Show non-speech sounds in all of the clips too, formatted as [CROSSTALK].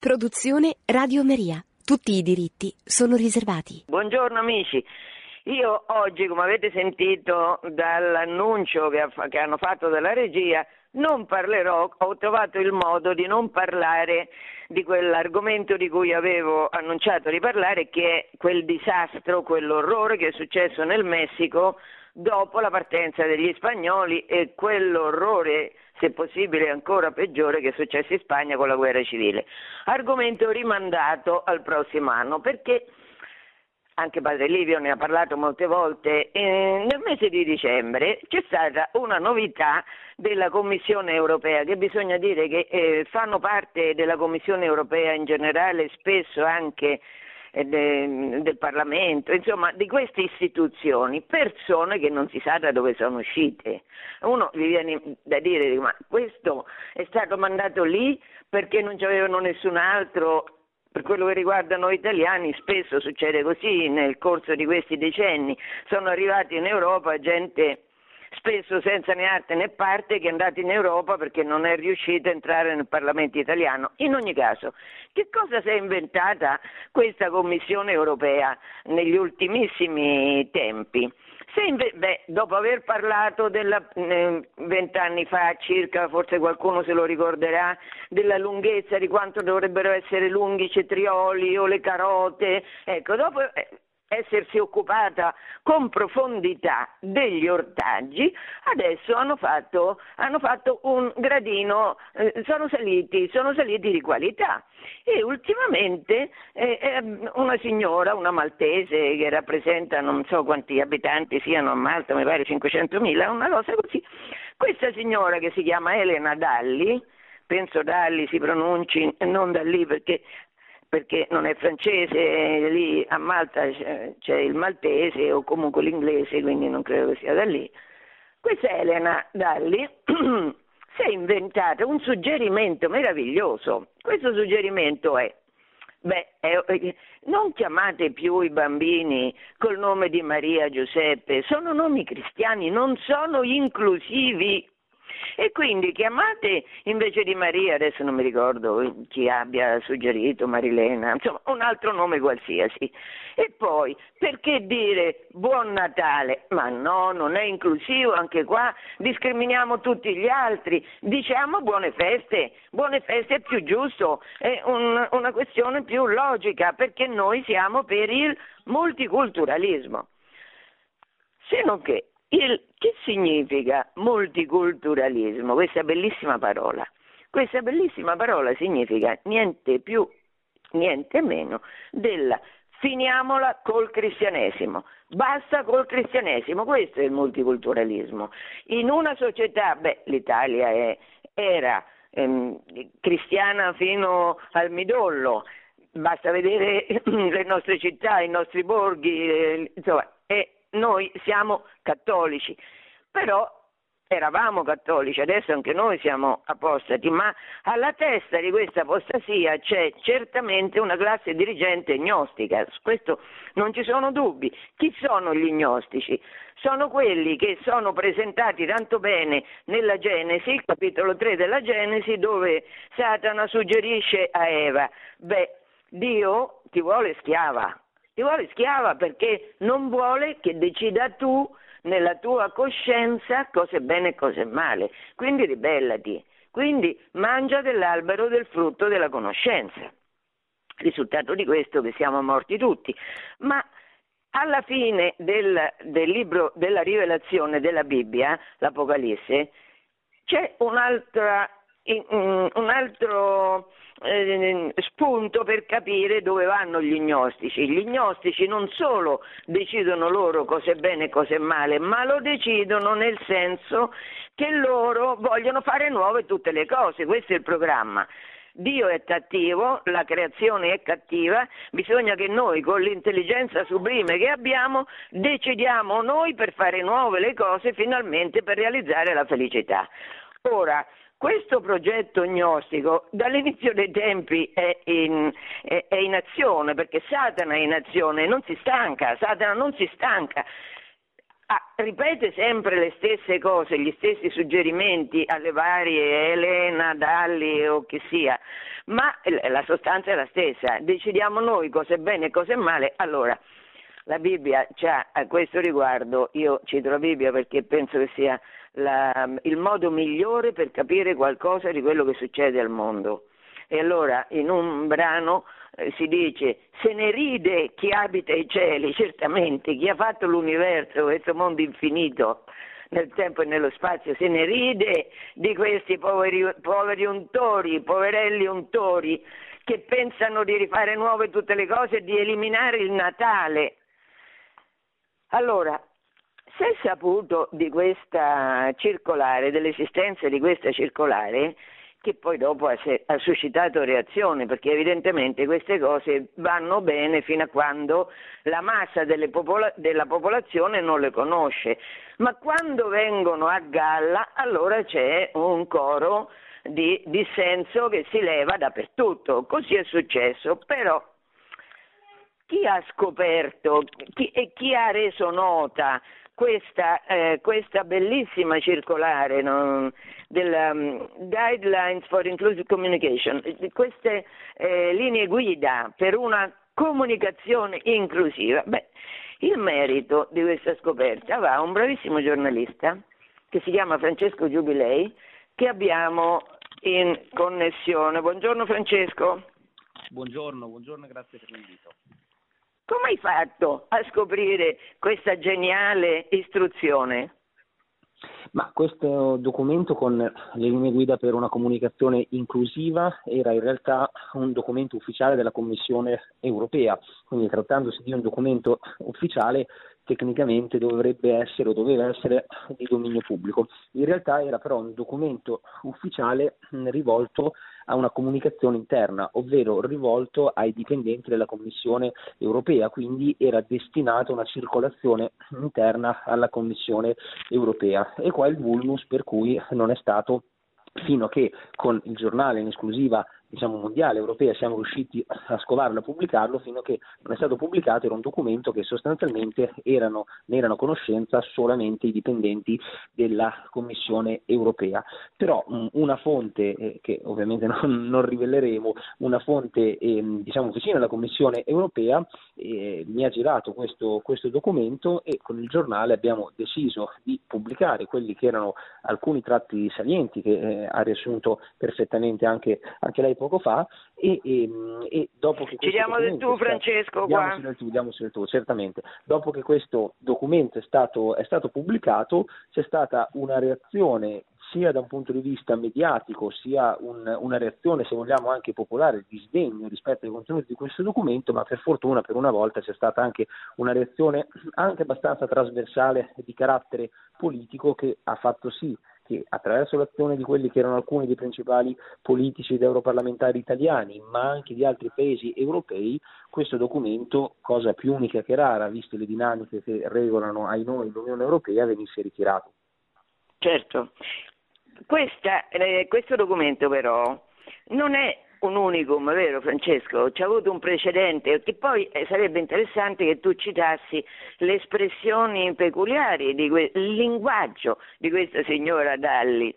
Produzione Radio Maria. Tutti i diritti sono riservati. Buongiorno amici. Io oggi, come avete sentito dall'annuncio che, ha, che, hanno fatto dalla regia, non parlerò, ho trovato il modo di non parlare di quell'argomento di cui avevo annunciato di parlare, che è quel disastro, quell'orrore che è successo nel Messico dopo la partenza degli spagnoli e quell'orrore se possibile ancora peggiore che è successo in Spagna con la guerra civile. Argomento rimandato al prossimo anno perché anche Padre Livio ne ha parlato molte volte, eh, nel mese di dicembre c'è stata una novità della Commissione europea, che bisogna dire che eh, fanno parte della Commissione europea in generale spesso anche del Parlamento, insomma di queste istituzioni, persone che non si sa da dove sono uscite. Uno gli viene da dire ma questo è stato mandato lì perché non c'avevano nessun altro per quello che riguarda noi italiani spesso succede così nel corso di questi decenni, sono arrivati in Europa gente spesso senza né arte né parte, che è andato in Europa perché non è riuscito a entrare nel Parlamento italiano. In ogni caso, che cosa si è inventata questa Commissione europea negli ultimissimi tempi? Inve- beh, dopo aver parlato vent'anni eh, fa circa, forse qualcuno se lo ricorderà, della lunghezza, di quanto dovrebbero essere lunghi i cetrioli o le carote, ecco, dopo eh, essersi occupata con profondità degli ortaggi, adesso hanno fatto, hanno fatto un gradino, eh, sono, saliti, sono, saliti, di qualità. E ultimamente eh, eh, una signora, una maltese che rappresenta non so quanti abitanti siano a Malta, mi pare 500.000, una cosa così, questa signora che si chiama Elena Dalli, penso Dalli si pronunci non da lì perché perché non è francese, lì a Malta c'è il maltese o comunque l'inglese, quindi non credo che sia da lì. Questa Elena Dalli [CLEARS THROAT] si è inventata un suggerimento meraviglioso. Questo suggerimento è, beh, è, non chiamate più i bambini col nome di Maria Giuseppe, sono nomi cristiani, non sono inclusivi. E quindi chiamate invece di Maria, adesso non mi ricordo chi abbia suggerito, Marilena, insomma un altro nome qualsiasi. E poi perché dire buon Natale? Ma no, non è inclusivo, anche qua discriminiamo tutti gli altri, diciamo buone feste, buone feste è più giusto, è un, una questione più logica perché noi siamo per il multiculturalismo. Se non che il, che significa multiculturalismo? Questa bellissima parola. Questa bellissima parola significa niente più, niente meno della finiamola col cristianesimo. Basta col cristianesimo, questo è il multiculturalismo. In una società, beh, l'Italia è, era ehm, cristiana fino al midollo, basta vedere [CLEARS THROAT] le nostre città, i nostri borghi, eh, insomma, è noi siamo cattolici, però eravamo cattolici, adesso anche noi siamo apostati, ma alla testa di questa apostasia c'è certamente una classe dirigente gnostica, su questo non ci sono dubbi. Chi sono gli gnostici? Sono quelli che sono presentati tanto bene nella Genesi, capitolo 3 della Genesi, dove Satana suggerisce a Eva, beh, Dio ti vuole schiava, ti vuole schiava perché non vuole che decida tu nella tua coscienza cosa è bene e cosa è male. Quindi ribellati. Quindi mangia dell'albero del frutto della conoscenza. Risultato di questo che siamo morti tutti. Ma alla fine del, del libro della rivelazione della Bibbia, l'Apocalisse, c'è un'altra un altro eh, spunto per capire dove vanno gli gnostici. Gli gnostici non solo decidono loro cosa è bene e cosa è male, ma lo decidono nel senso che loro vogliono fare nuove tutte le cose, questo è il programma. Dio è cattivo, la creazione è cattiva, bisogna che noi con l'intelligenza sublime che abbiamo decidiamo noi per fare nuove le cose finalmente per realizzare la felicità. Ora, questo progetto gnostico dall'inizio dei tempi è in, è, è in, azione, perché Satana è in azione, non si stanca, Satana non si stanca. Ah, ripete sempre le stesse cose, gli stessi suggerimenti alle varie Elena, Dalli o chi sia, ma la sostanza è la stessa, decidiamo noi cosa è bene e cosa è male, allora la Bibbia c'ha a questo riguardo, io cito la Bibbia perché penso che sia la, il modo migliore per capire qualcosa di quello che succede al mondo. E allora in un brano eh, si dice se ne ride chi abita i cieli, [LAUGHS] certamente chi ha fatto l'universo, questo mondo infinito nel tempo e nello spazio, se ne ride di questi poveri, poveri untori, poverelli untori che pensano di rifare nuove tutte le cose e di eliminare il Natale. Allora, si è saputo di questa circolare, dell'esistenza di questa circolare, che poi dopo ha, suscitato reazioni, perché evidentemente queste cose vanno bene fino a quando la massa popola- della popolazione non le conosce, ma quando vengono a galla allora c'è un coro di dissenso che si leva dappertutto, così è successo, però chi ha scoperto chi, e chi ha reso nota questa, eh, questa bellissima circolare no, del um, Guidelines for Inclusive Communication, queste eh, linee guida per una comunicazione inclusiva. Beh, il merito di questa scoperta va a un bravissimo giornalista che si chiama Francesco Giubilei che abbiamo in connessione. Buongiorno Francesco. Buongiorno, buongiorno, grazie per l'invito. Come hai fatto a scoprire questa geniale istruzione? Ma questo documento con le linee guida per una comunicazione inclusiva era in realtà un documento ufficiale della Commissione europea, quindi trattandosi di un documento ufficiale tecnicamente dovrebbe essere o doveva essere di dominio pubblico. In realtà era però un documento ufficiale rivolto a una comunicazione interna, ovvero rivolto ai dipendenti della Commissione europea, quindi era destinato a una circolazione interna alla Commissione europea. E qua il vulnus per cui non è stato fino a che con il giornale in esclusiva diciamo, mondiale, europea, siamo riusciti a scovarlo, a pubblicarlo, fino a che non è stato pubblicato, era un documento che sostanzialmente erano, ne erano a conoscenza solamente i dipendenti della Commissione europea. Però mh, una fonte, eh, che ovviamente [LAUGHS] non, non, riveleremo, una fonte eh, diciamo, vicina alla Commissione europea eh, mi ha girato questo, questo documento e con il giornale abbiamo deciso di pubblicare quelli che erano alcuni tratti salienti che eh, ha riassunto perfettamente anche, anche lei poco fa e, e, e dopo che ci diamo del tu Francesco qua. del tu, diamoci del tu, certamente. Dopo che questo documento è stato, è stato pubblicato c'è stata una reazione sia da un punto di vista mediatico, sia un, una reazione, se vogliamo, anche popolare, di sdegno rispetto ai contenuti di questo documento, ma per fortuna per una volta c'è stata anche una reazione anche abbastanza trasversale di carattere politico che ha fatto sì che attraverso l'azione di quelli che erano alcuni dei principali politici ed europarlamentari italiani, ma anche di altri paesi europei, questo documento, cosa più unica che rara, viste le dinamiche che regolano ai noi l'Unione Europea, venisse ritirato. Certo, Questa, eh, questo documento però non è un unicum, vero Francesco? C'è avuto un precedente, che poi eh, sarebbe interessante che tu citassi le espressioni peculiari, que- il linguaggio di questa signora Dalli.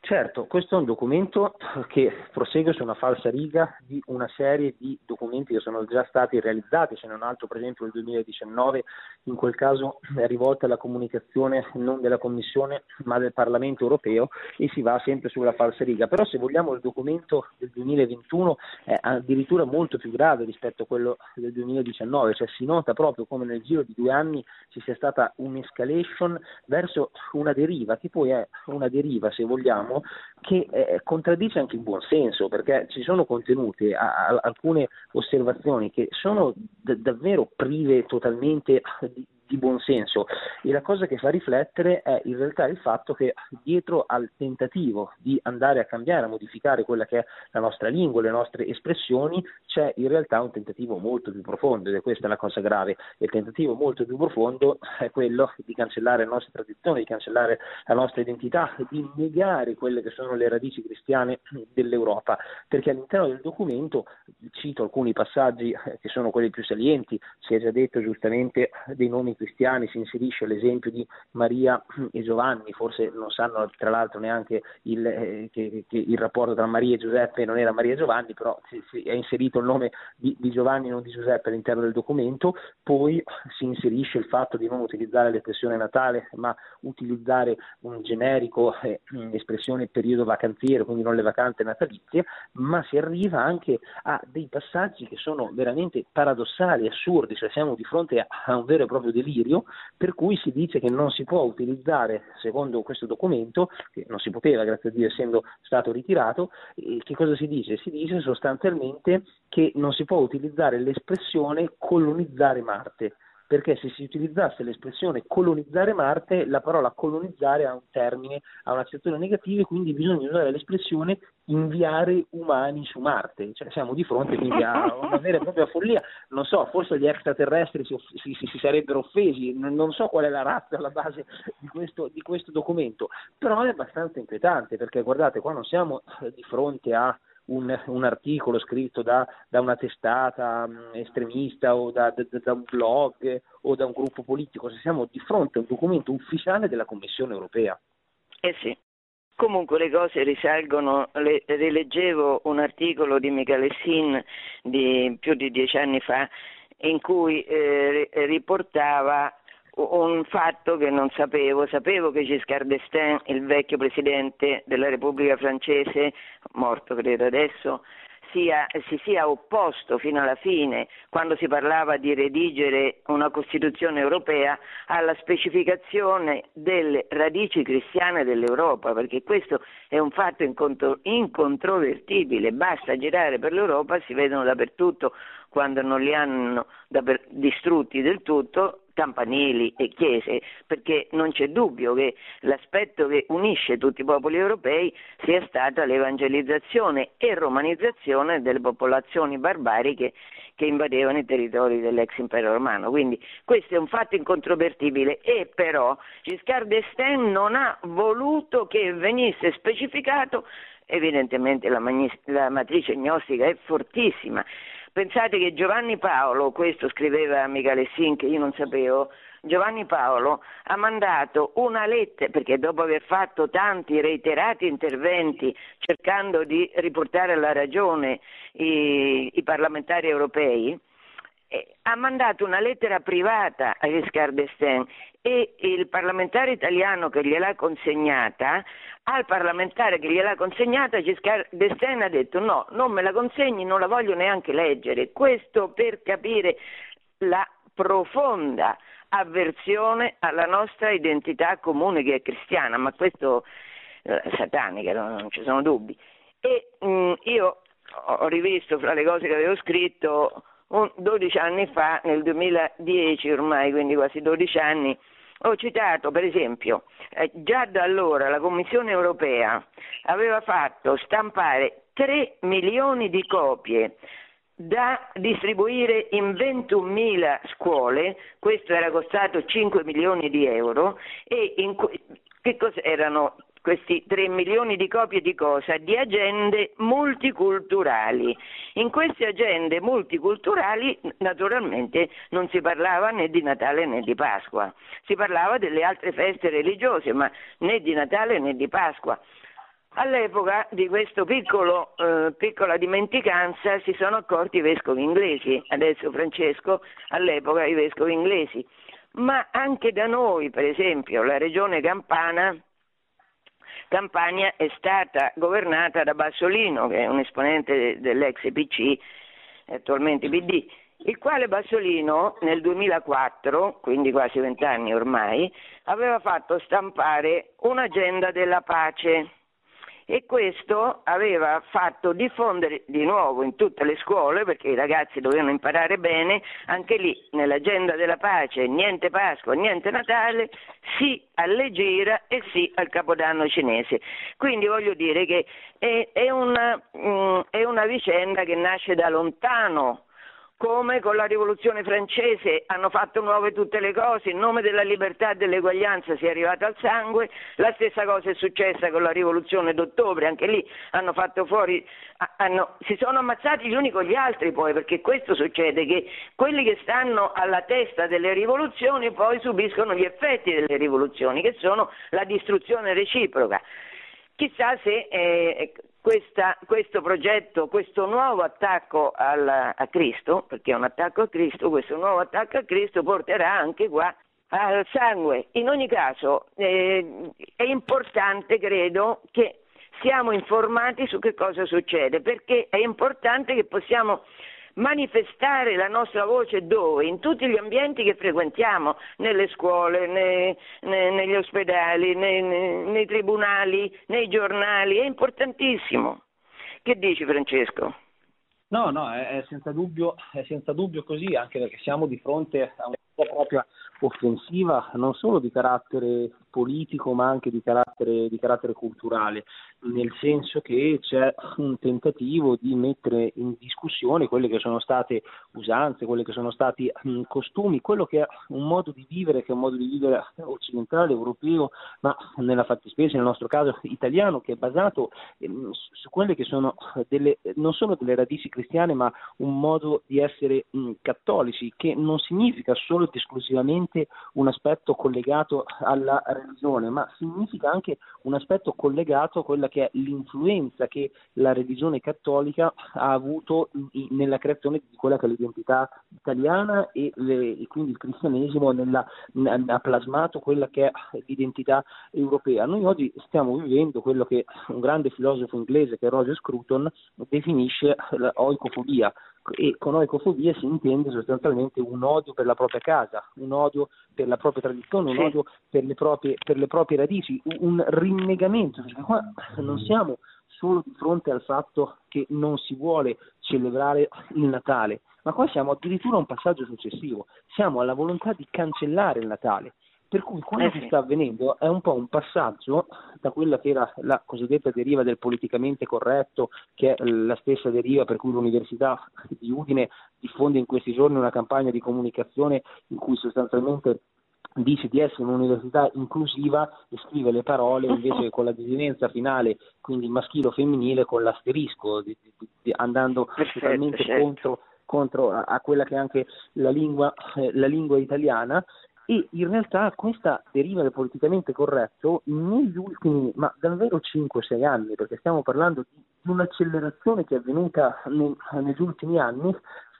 Certo, questo è un documento che prosegue su una falsa riga di una serie di documenti che sono già stati realizzati, ce n'è un altro per esempio nel 2019, in quel caso è rivolta alla comunicazione non della Commissione ma del Parlamento europeo e si va sempre sulla falsa riga, però se vogliamo il documento del 2021 è addirittura molto più grave rispetto a quello del 2019, cioè si nota proprio come nel giro di due anni ci sia stata un'escalation verso una deriva, che poi è una deriva se vogliamo vogliamo, che eh, contraddice anche il buon senso, perché ci sono contenute a, a, alcune osservazioni che sono d- davvero prive totalmente di, di buon senso e la cosa che fa riflettere è in realtà il fatto che dietro al tentativo di andare a cambiare, a modificare quella che è la nostra lingua, le nostre espressioni, c'è in realtà un tentativo molto più profondo ed è questa la cosa grave. Il tentativo molto più profondo è quello di cancellare le nostre tradizioni, di cancellare la nostra identità, di negare quelle che sono le radici cristiane dell'Europa, perché all'interno del documento cito alcuni passaggi che sono quelli più salienti, si è già detto giustamente dei nomi giovani cristiani si inserisce l'esempio di Maria e Giovanni, forse non sanno tra l'altro neanche il, eh, che, che, il rapporto tra Maria e Giuseppe non era Maria e Giovanni, però si, è inserito il nome di, di Giovanni e non di Giuseppe all'interno del documento, poi si inserisce il fatto di non utilizzare l'espressione natale, ma utilizzare un generico eh, espressione periodo vacanziere, quindi non le vacanze natalizie, ma si arriva anche a dei passaggi che sono veramente paradossali, assurdi, cioè siamo di fronte a un vero e proprio delirio, per cui si dice che non si può utilizzare, secondo questo documento, che non si poteva, grazie a Dio, essendo stato ritirato, che cosa si dice? Si dice sostanzialmente che non si può utilizzare l'espressione colonizzare Marte perché se si utilizzasse l'espressione colonizzare Marte, la parola colonizzare ha un termine, ha un'accezione negativa e quindi bisogna usare l'espressione inviare umani su Marte, cioè siamo di fronte quindi a una vera e propria follia, non so, forse gli extraterrestri si, si, si, sarebbero offesi, non so qual è la razza alla base di questo, di questo documento, però è abbastanza inquietante perché guardate qua non siamo di fronte a un, un articolo scritto da, da una testata um, estremista o da, da, da, un blog o da un gruppo politico, se siamo di fronte a un documento ufficiale della Commissione europea. Eh sì. Comunque le cose risalgono, le, rileggevo un articolo di Michele Sin di più di dieci anni fa in cui eh, riportava un fatto che non sapevo, sapevo che Giscard d'Estaing, il vecchio presidente della Repubblica francese, morto credo adesso, sia, si sia opposto fino alla fine, quando si parlava di redigere una Costituzione europea, alla specificazione delle radici cristiane dell'Europa, perché questo è un fatto incontrovertibile, basta girare per l'Europa, si vedono dappertutto quando non li hanno distrutti del tutto, campanili e chiese, perché non c'è dubbio che l'aspetto che unisce tutti i popoli europei sia stata l'evangelizzazione e romanizzazione delle popolazioni barbariche che invadevano i territori dell'ex impero romano. Quindi questo è un fatto incontrovertibile e però Giscard d'Estaing non ha voluto che venisse specificato evidentemente la, la matrice gnostica è fortissima Pensate che Giovanni Paolo, questo scriveva Michele Sin che io non sapevo, Giovanni Paolo ha mandato una lettera, perché dopo aver fatto tanti reiterati interventi cercando di riportare alla ragione i, i parlamentari europei, eh, ha mandato una lettera privata a Giscard d'Estaing e il parlamentare italiano che gliel'ha consegnata, al parlamentare che gliel'ha consegnata, Giscard d'Estaing ha detto no, non me la consegni, non la voglio neanche leggere. Questo per capire la profonda avversione alla nostra identità comune che è cristiana, ma questo eh, satanica, non ci sono dubbi. E mh, mm, io ho rivisto fra le cose che avevo scritto 12 anni fa, nel 2010 ormai, quindi quasi 12 anni, ho citato per esempio, eh, già da allora la Commissione europea aveva fatto stampare 3 milioni di copie da distribuire in 21.000 scuole, questo era costato 5 milioni di euro e in, che erano questi 3 milioni di copie di cosa? Di agende multiculturali. In queste agende multiculturali naturalmente non si parlava né di Natale né di Pasqua, si parlava delle altre feste religiose, ma né di Natale né di Pasqua. All'epoca di questa eh, piccola dimenticanza si sono accorti i vescovi inglesi, adesso Francesco, all'epoca i vescovi inglesi, ma anche da noi, per esempio, la regione Campana Campania è stata governata da Bassolino, che è un esponente dell'ex PC, attualmente PD, il quale Bassolino nel 2004, quindi quasi vent'anni ormai, aveva fatto stampare un'agenda della pace e questo aveva fatto diffondere di nuovo in tutte le scuole, perché i ragazzi dovevano imparare bene, anche lì nell'agenda della pace, niente Pasqua, niente Natale, sì alle gira e sì al Capodanno cinese. Quindi voglio dire che è, è, una, mm, è una vicenda che nasce da lontano, come con la rivoluzione francese hanno fatto nuove tutte le cose, in nome della libertà e dell'eguaglianza si è arrivato al sangue, la stessa cosa è successa con la rivoluzione d'ottobre, anche lì hanno fatto fuori, hanno, si sono ammazzati gli uni con gli altri poi, perché questo succede, che quelli che stanno alla testa delle rivoluzioni poi subiscono gli effetti delle rivoluzioni, che sono la distruzione reciproca. Chissà se eh, questa, questo progetto, questo nuovo attacco al, a Cristo, perché è un attacco a Cristo, questo nuovo attacco a Cristo porterà anche qua al sangue. In ogni caso eh, è importante, credo, che siamo informati su che cosa succede, perché è importante che possiamo manifestare la nostra voce dove? In tutti gli ambienti che frequentiamo, nelle scuole, nei, nei, negli ospedali, nei, nei tribunali, nei giornali, è importantissimo. Che dici Francesco? No, no, è, è, senza dubbio, è senza dubbio così, anche perché siamo di fronte a una propria offensiva non solo di carattere politico ma anche di carattere, di carattere, culturale, nel senso che c'è un tentativo di mettere in discussione quelle che sono state usanze, quelli che sono stati mh, costumi, quello che è un modo di vivere, che è un modo di vivere occidentale, europeo, ma nella fattispecie, nel nostro caso italiano, che è basato mh, su quelle che sono delle, non solo delle radici cristiane, ma un modo di essere mh, cattolici, che non significa solo ed esclusivamente un aspetto collegato alla religione, ma significa anche un aspetto collegato a quella è l'influenza che la religione cattolica ha avuto nella creazione di quella che è l'identità italiana e, le, e quindi il cristianesimo nella, ha plasmato quella che è l'identità europea. Noi oggi stiamo vivendo quello che un grande filosofo inglese che è Roger Scruton definisce l'oicofobia, e con oicofobia si intende sostanzialmente un odio per la propria casa, un odio per la propria tradizione, un odio per le, proprie, per le proprie radici, un rinnegamento, perché qua non siamo solo di fronte al fatto che non si vuole celebrare il Natale, ma qua siamo addirittura a un passaggio successivo, siamo alla volontà di cancellare il Natale. Per cui quello eh sì. che sta avvenendo è un po' un passaggio da quella che era la cosiddetta deriva del politicamente corretto, che è la stessa deriva per cui l'Università di Udine diffonde in questi giorni una campagna di comunicazione in cui sostanzialmente dice di essere un'università inclusiva e scrive le parole invece con la desinenza finale, quindi maschile o femminile, con l'asterisco, di, di, di, andando Perfetto, totalmente certo. contro, contro a, quella che è anche la lingua, eh, la lingua italiana e in realtà questa deriva del politicamente corretto negli ultimi, ma davvero 5-6 anni, perché stiamo parlando di un'accelerazione che è avvenuta negli ultimi anni,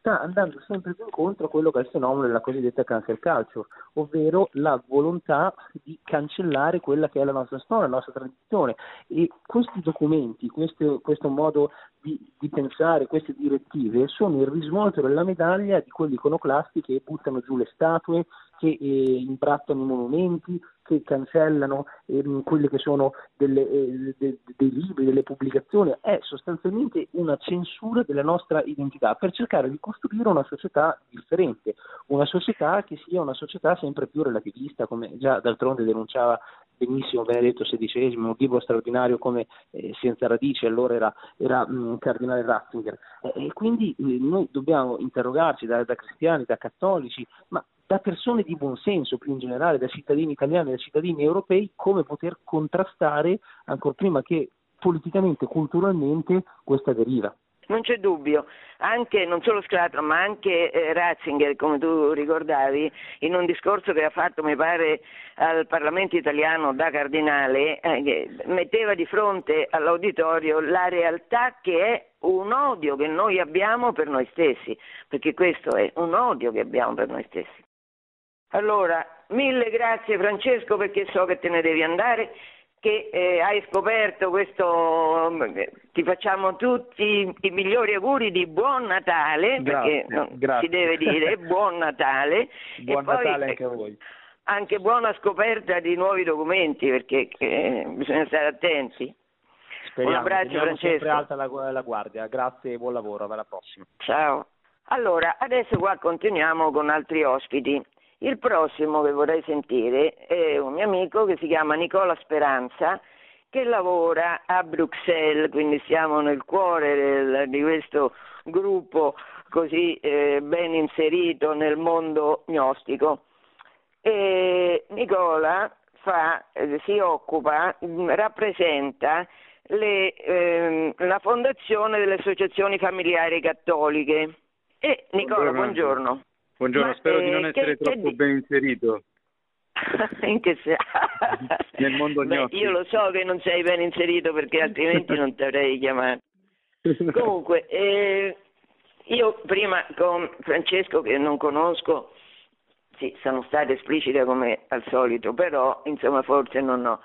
sta andando sempre più incontro a quello che è il fenomeno della cosiddetta cancel culture, ovvero la volontà di cancellare quella che è la nostra storia, la nostra tradizione. E questi documenti, questo, questo modo di, di, pensare, queste direttive, sono il risvolto della medaglia di quelli iconoclasti che buttano giù le statue, che eh, imbrattano i monumenti, che cancellano eh, quelli che sono delle, eh, de, dei libri, delle pubblicazioni, è sostanzialmente una censura della nostra identità per cercare di costruire una società differente, una società che sia una società sempre più relativista, come già d'altronde denunciava benissimo Benedetto XVI, un libro straordinario come eh, Senza radici, allora era, era mh, mm, Cardinale Ratzinger. E, e quindi eh, noi dobbiamo interrogarci da, da cristiani, da cattolici, ma da persone di buon senso più in generale, da cittadini italiani e da cittadini europei, come poter contrastare ancora prima che politicamente culturalmente questa deriva. Non c'è dubbio, anche, non solo Sclatro, ma anche eh, Ratzinger, come tu ricordavi, in un discorso che ha fatto, mi pare, al Parlamento italiano da cardinale, eh, metteva di fronte all'auditorio la realtà che è un odio che noi abbiamo per noi stessi, perché questo è un odio che abbiamo per noi stessi. Allora, mille grazie Francesco perché so che te ne devi andare, che eh, hai scoperto questo, ti facciamo tutti i migliori auguri di buon Natale, grazie, perché grazie. si deve dire [LAUGHS] buon Natale. buon poi, Natale anche a voi. Anche buona scoperta di nuovi documenti perché eh, bisogna stare attenti. Speriamo, Un abbraccio Francesco. sempre alta la, la guardia, grazie e buon lavoro, alla prossima. Ciao. Allora, adesso qua continuiamo con altri ospiti. Il prossimo che vorrei sentire è un mio amico che si chiama Nicola Speranza, che lavora a Bruxelles, quindi siamo nel cuore del, di questo gruppo così eh, ben inserito nel mondo gnostico. E Nicola fa, eh, si occupa, rappresenta le, eh, la fondazione delle associazioni familiari cattoliche. E Nicola, buongiorno. Buongiorno, Ma, spero eh, di non essere che, troppo che... ben inserito. [LAUGHS] In che [LAUGHS] Nel mondo Beh, Io lo so che non sei ben inserito perché altrimenti non ti avrei chiamato. [LAUGHS] Comunque, eh, io prima con Francesco che non conosco, sì, sono stata esplicita come al solito, però insomma forse non ho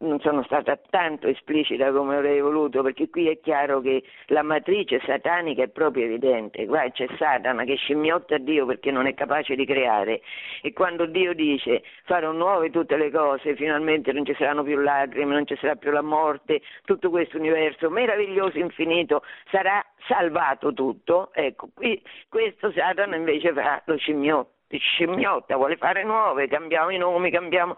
non sono stata tanto esplicita come avrei voluto, perché qui è chiaro che la matrice satanica è proprio evidente. Qua c'è Satana che scimmiotta Dio perché non è capace di creare e quando Dio dice farò nuove tutte le cose, finalmente non ci saranno più lacrime, non ci sarà più la morte, tutto questo universo meraviglioso, infinito, sarà salvato tutto. Ecco, qui questo Satana invece fa lo scimmiotta scimmiotta, vuole fare nuove, cambiamo i nomi, cambiamo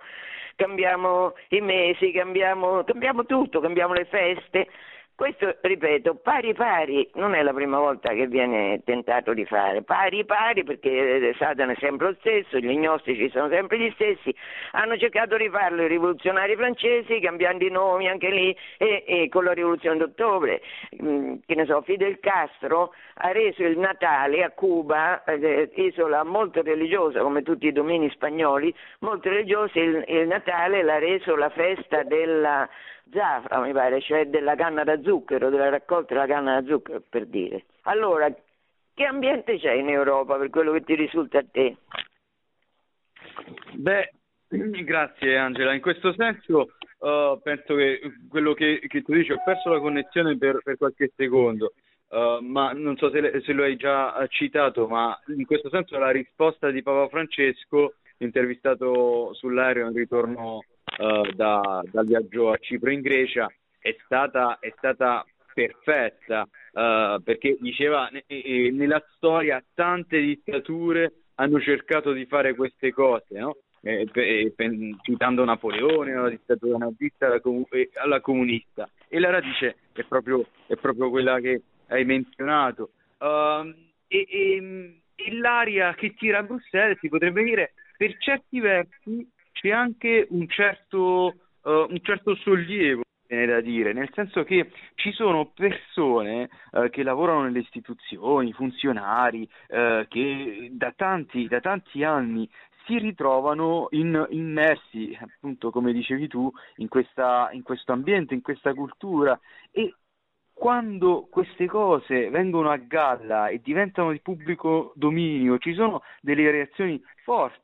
cambiamo i mesi, cambiamo, cambiamo tutto, cambiamo le feste. Questo, ripeto, pari pari, non è la prima volta che viene tentato di fare, pari pari perché Satana è sempre lo stesso, gli gnostici sono sempre gli stessi, hanno cercato di farlo i rivoluzionari francesi cambiando i nomi anche lì e, e con la rivoluzione d'ottobre, mm, che ne so, Fidel Castro ha reso il Natale a Cuba, eh, isola molto religiosa come tutti i domini spagnoli, molto religiosa, il, il Natale l'ha reso la festa della zafra, mi pare, cioè della canna da zucchero, della raccolta della canna da zucchero, per dire. Allora, che ambiente c'è in Europa per quello che ti risulta a te? Beh, [CLEARS THROAT] grazie Angela. In questo senso uh, penso che quello che, che, tu dici, ho perso la connessione per, per qualche secondo, uh, ma non so se, se, lo hai già citato, ma in questo senso la risposta di Papa Francesco, intervistato sull'aereo in ritorno uh, da, dal viaggio a Cipro in Grecia è stata, è stata perfetta uh, perché diceva eh, nella storia tante dittature hanno cercato di fare queste cose, no? eh, eh, citando Napoleone, la dittatura nazista alla, comu- alla comunista. E la radice è proprio, è proprio quella che hai menzionato. Uh, e, e, e, l'aria che tira a Bruxelles si potrebbe dire per certi versi c'è anche un certo, uh, un certo sollievo da dire, nel senso che ci sono persone uh, che lavorano nelle istituzioni, funzionari, uh, che da tanti, da tanti anni si ritrovano in, immersi, appunto come dicevi tu, in, questa, in questo ambiente, in questa cultura e quando queste cose vengono a galla e diventano di pubblico dominio, ci sono delle reazioni forti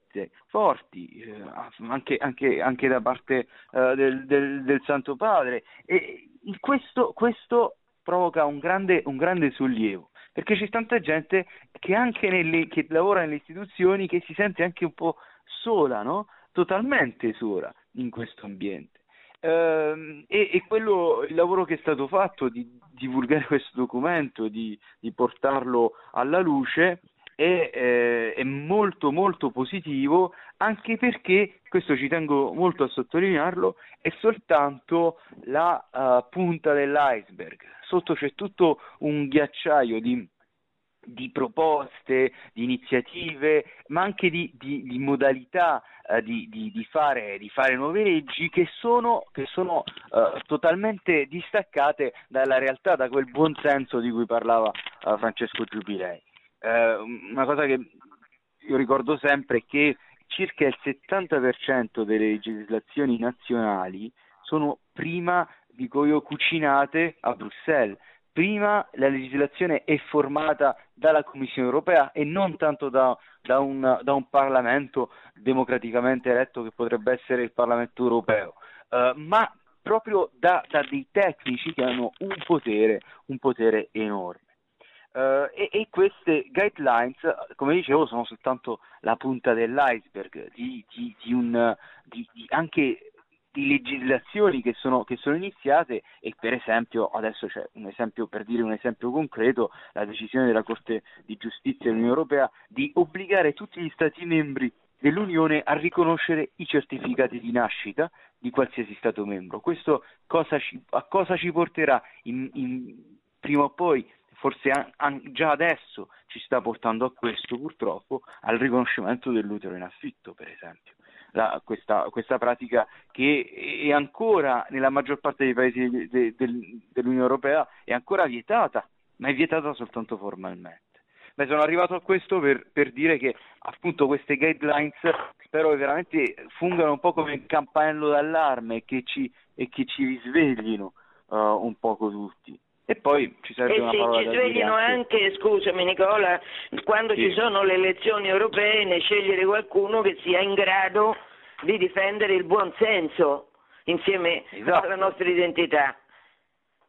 forti, eh, anche, anche, anche, da parte eh, del, del, del, Santo Padre. E questo, questo provoca un grande, un grande, sollievo, perché c'è tanta gente che anche nelle, che lavora nelle istituzioni che si sente anche un po' sola, no? totalmente sola in questo ambiente. Uh, e, e, quello, il lavoro che è stato fatto di divulgare [LAUGHS] questo documento, di, di portarlo alla luce, è, eh, è, molto molto positivo anche perché, questo ci tengo molto a sottolinearlo, è soltanto la uh, punta dell'iceberg. Sotto c'è tutto un ghiacciaio di, di proposte, di iniziative, ma anche di, di, di modalità uh, di, fare, di, fare, nuove leggi che sono, che sono uh, totalmente distaccate dalla realtà, da quel buon senso di cui parlava Francesco Giubilei eh, una cosa che io ricordo sempre è che circa il 70% delle legislazioni nazionali sono prima, dico io, cucinate a Bruxelles. Prima la legislazione è formata dalla Commissione europea e non tanto da, da, un, da un, Parlamento democraticamente eletto che potrebbe essere il Parlamento europeo, uh, ma proprio da, da, dei tecnici che hanno un potere, un potere enorme. Uh, e, e, queste guidelines, come dicevo, sono soltanto la punta dell'iceberg di, di, di, un, di anche legislazioni che sono, che sono, iniziate e per esempio, adesso c'è un esempio per dire un esempio concreto, la decisione della Corte di Giustizia dell'Unione Europea di obbligare tutti gli Stati membri dell'Unione a riconoscere i certificati di nascita di qualsiasi Stato membro. Questo cosa ci, a cosa ci porterà in, in, prima o poi, forse an, an, già adesso ci sta portando a questo purtroppo, al riconoscimento dell'utero in affitto, per esempio. La, questa, questa, pratica che è ancora nella maggior parte dei paesi de, de, de, dell'Unione Europea è ancora vietata, ma è vietata soltanto formalmente. Beh, sono arrivato a questo per, per, dire che appunto queste guidelines spero veramente fungano un po' come un campanello d'allarme e che ci, e che ci risveglino uh, un poco tutti. E poi ci serve eh una sì, parola ci sveglino anche, scusami Nicola, quando sì. ci sono le elezioni europee ne scegliere qualcuno che sia in grado di difendere il buon senso insieme esatto. alla nostra identità.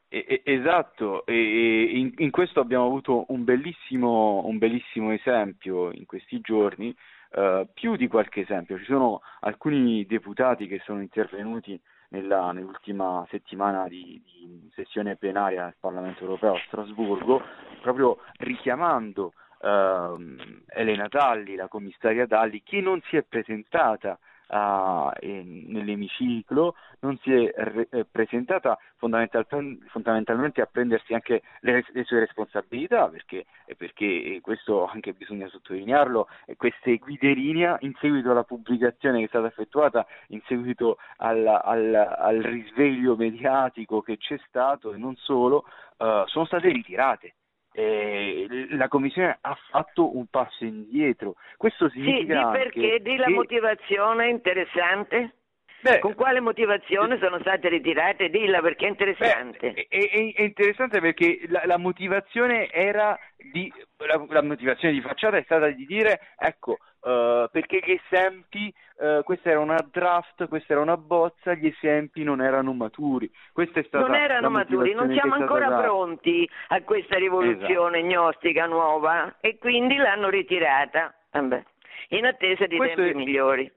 Esatto, e in, in, questo abbiamo avuto un bellissimo, un bellissimo esempio in questi giorni, eh, più di qualche esempio. Ci sono alcuni deputati che sono intervenuti nella, nell'ultima settimana di, di, sessione plenaria del Parlamento europeo a Strasburgo, proprio richiamando eh, Elena Dalli, la commissaria Dalli, che non si è presentata uh, nell'emiciclo, non si è re- eh, presentata fondamental- fondamentalmente a prendersi anche le, le sue responsabilità, perché, perché, questo anche bisogna sottolinearlo, queste guide linea in seguito alla pubblicazione che è stata effettuata, in seguito al, al, al risveglio mediatico che c'è stato e non solo, uh, sono state ritirate eh, la Commissione ha fatto un passo indietro. Questo significa sì, di perché di la che... motivazione interessante? Beh, Con quale motivazione sì. sono state ritirate? Dilla perché è interessante. Beh, è, è, è, interessante perché la, la motivazione era di, la, la, motivazione di facciata è stata di dire ecco uh, perché gli esempi uh, questa era una draft, questa era una bozza, gli esempi non erano maturi. Questa è stata non erano maturi, non siamo ancora data. pronti a questa rivoluzione esatto. gnostica nuova e quindi l'hanno ritirata. Vabbè. In attesa di Questo tempi è... migliori.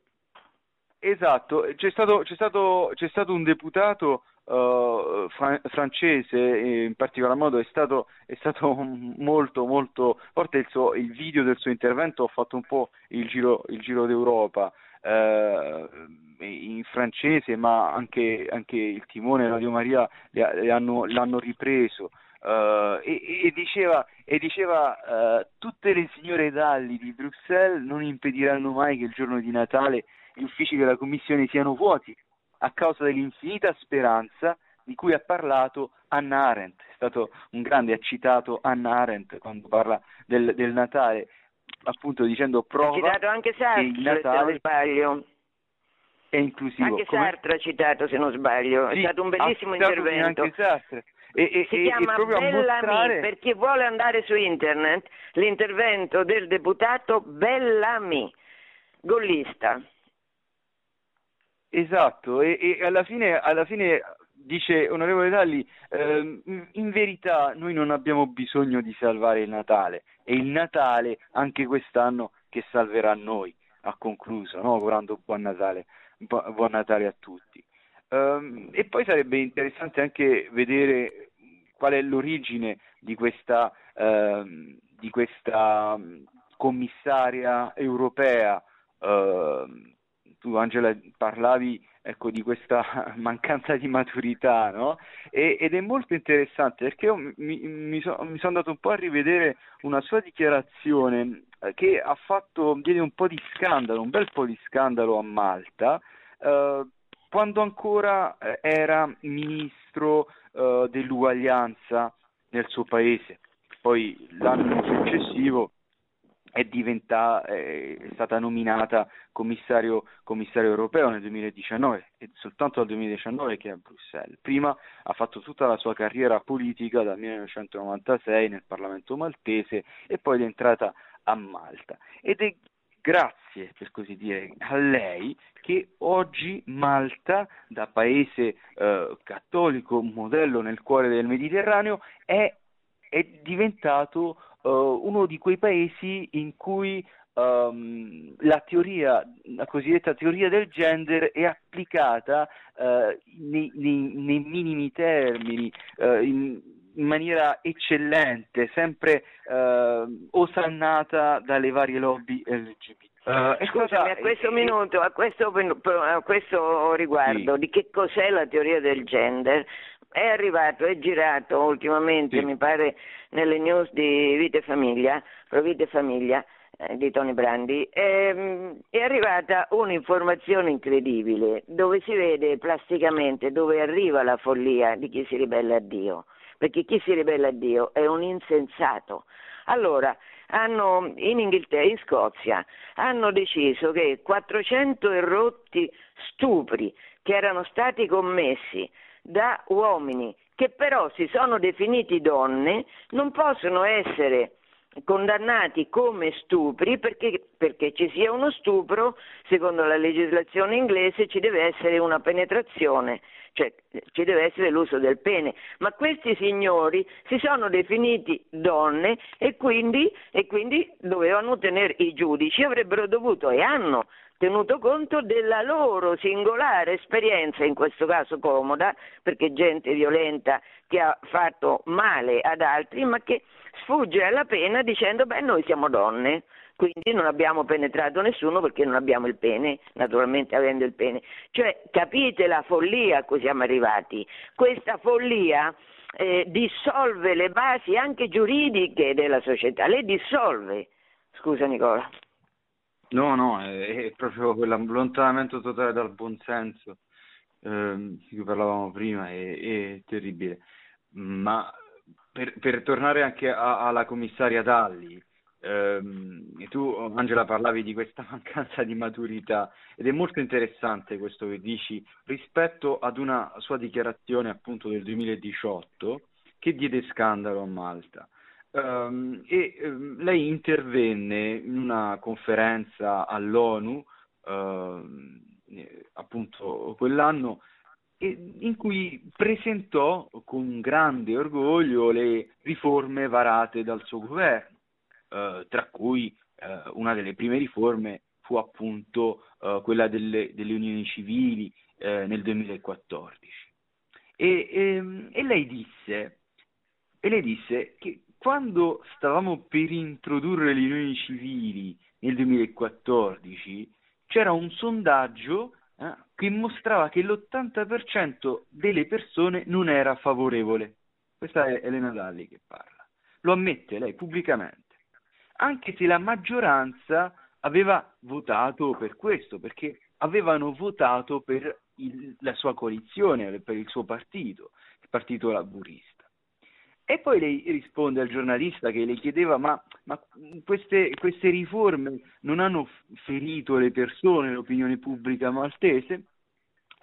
Esatto, c'è stato, c'è stato, c'è stato un deputato uh, fra- francese, in particolar modo è stato, è stato [LAUGHS] molto molto forte il, suo, il, video del suo intervento, ha fatto un po' il giro, il giro d'Europa. Uh, in francese, ma anche, anche, il timone Radio Maria le, le hanno, l'hanno ripreso. Uh, e, e, diceva, e diceva uh, tutte le signore Dalli di Bruxelles non impediranno mai che il giorno di Natale gli uffici della Commissione siano vuoti a causa dell'infinita speranza di cui ha parlato Anna Arendt. È stato un grande, ha citato Anna Arendt quando parla del, del Natale, appunto dicendo prova ha citato anche Sartre, Natale se non sbaglio. è inclusivo. Anche Come... Sartre ha citato, se non sbaglio, sì, è stato un bellissimo intervento. Anche Sartre. E, e, si e, chiama Bellamy mostrare... per chi vuole andare su internet l'intervento del deputato Bellamy, gollista. Esatto, e, e alla, fine, alla, fine, dice onorevole Dalli, eh, in verità noi non abbiamo bisogno di salvare il Natale, è il Natale anche quest'anno che salverà noi, ha concluso, no? augurando buon Natale, buon Natale a tutti. Um, e poi sarebbe interessante anche vedere qual è l'origine di questa, uh, di questa commissaria europea. Uh, tu Angela parlavi ecco, di questa [LAUGHS] mancanza di maturità, no? e, ed è molto interessante perché io mi, mi, so, mi, sono andato un po' a rivedere una sua dichiarazione eh, che ha fatto, diede un po' di scandalo, un bel po' di scandalo a Malta, eh, quando ancora eh, era ministro eh, dell'uguaglianza nel suo paese. Poi l'anno successivo è, diventa, è stata nominata commissario, commissario, europeo nel 2019 e soltanto dal 2019 che è a Bruxelles. Prima ha fatto tutta la sua carriera politica dal 1996 nel Parlamento maltese e poi è entrata a Malta. Ed è grazie, per così dire, a lei che oggi Malta, da paese eh, cattolico, modello nel cuore del Mediterraneo, è, è diventato uno di quei paesi in cui um, la teoria, la cosiddetta teoria del gender è applicata uh, nei, nei, nei, minimi termini, uh, in, in, maniera eccellente, sempre osannata dalle varie lobby LGBT. Uh, Scusami, a questo eh, minuto, a questo, a questo riguardo, sì. di che cos'è la teoria del gender? È arrivato, è girato ultimamente, sì. mi pare, nelle news di Vita e Famiglia, Pro Vita e Famiglia, eh, di Tony Brandi, ehm, è arrivata un'informazione incredibile dove si vede plasticamente dove arriva la follia di chi si ribella a Dio, perché chi si ribella a Dio è un insensato. Allora, hanno, in Inghilterra, in Scozia, hanno deciso che 400 errotti stupri che erano stati commessi da uomini che però si sono definiti donne non possono essere condannati come stupri perché, perché, ci sia uno stupro, secondo la legislazione inglese ci deve essere una penetrazione, cioè ci deve essere l'uso del pene. Ma questi signori si sono definiti donne e quindi, e quindi dovevano tenere i giudici, avrebbero dovuto e hanno tenuto conto della loro singolare esperienza, in questo caso comoda, perché gente violenta che ha fatto male ad altri, ma che sfugge alla pena dicendo beh noi siamo donne, quindi non abbiamo penetrato nessuno perché non abbiamo il pene, naturalmente avendo il pene. Cioè capite la follia a cui siamo arrivati? Questa follia eh, dissolve le basi anche giuridiche della società, le dissolve. Scusa Nicola. No, no, è, è proprio quell'allontanamento totale dal buonsenso eh, di cui parlavamo prima, è, è terribile. Ma per, per, tornare anche a, alla commissaria Dalli, ehm, tu Angela parlavi di questa [LAUGHS] mancanza di maturità ed è molto interessante questo che dici rispetto ad una sua dichiarazione appunto del 2018 che diede scandalo a Malta. Um, e um, lei intervenne in una conferenza all'ONU uh, appunto quell'anno in cui presentò con grande orgoglio le riforme varate dal suo governo, uh, tra cui uh, una delle prime riforme fu appunto quella delle, delle, unioni civili nel 2014. E, e, e, lei disse, e lei disse che quando stavamo per introdurre le unioni civili nel 2014, c'era un sondaggio eh, che mostrava che l'80% delle persone non era favorevole. Questa è Elena Dalli che parla. Lo ammette lei pubblicamente. Anche se la maggioranza aveva votato per questo, perché avevano votato per il, la sua coalizione, per il suo partito, il partito laburista. E poi lei risponde al giornalista che le chiedeva ma, ma queste, queste, riforme non hanno ferito le persone, l'opinione pubblica maltese?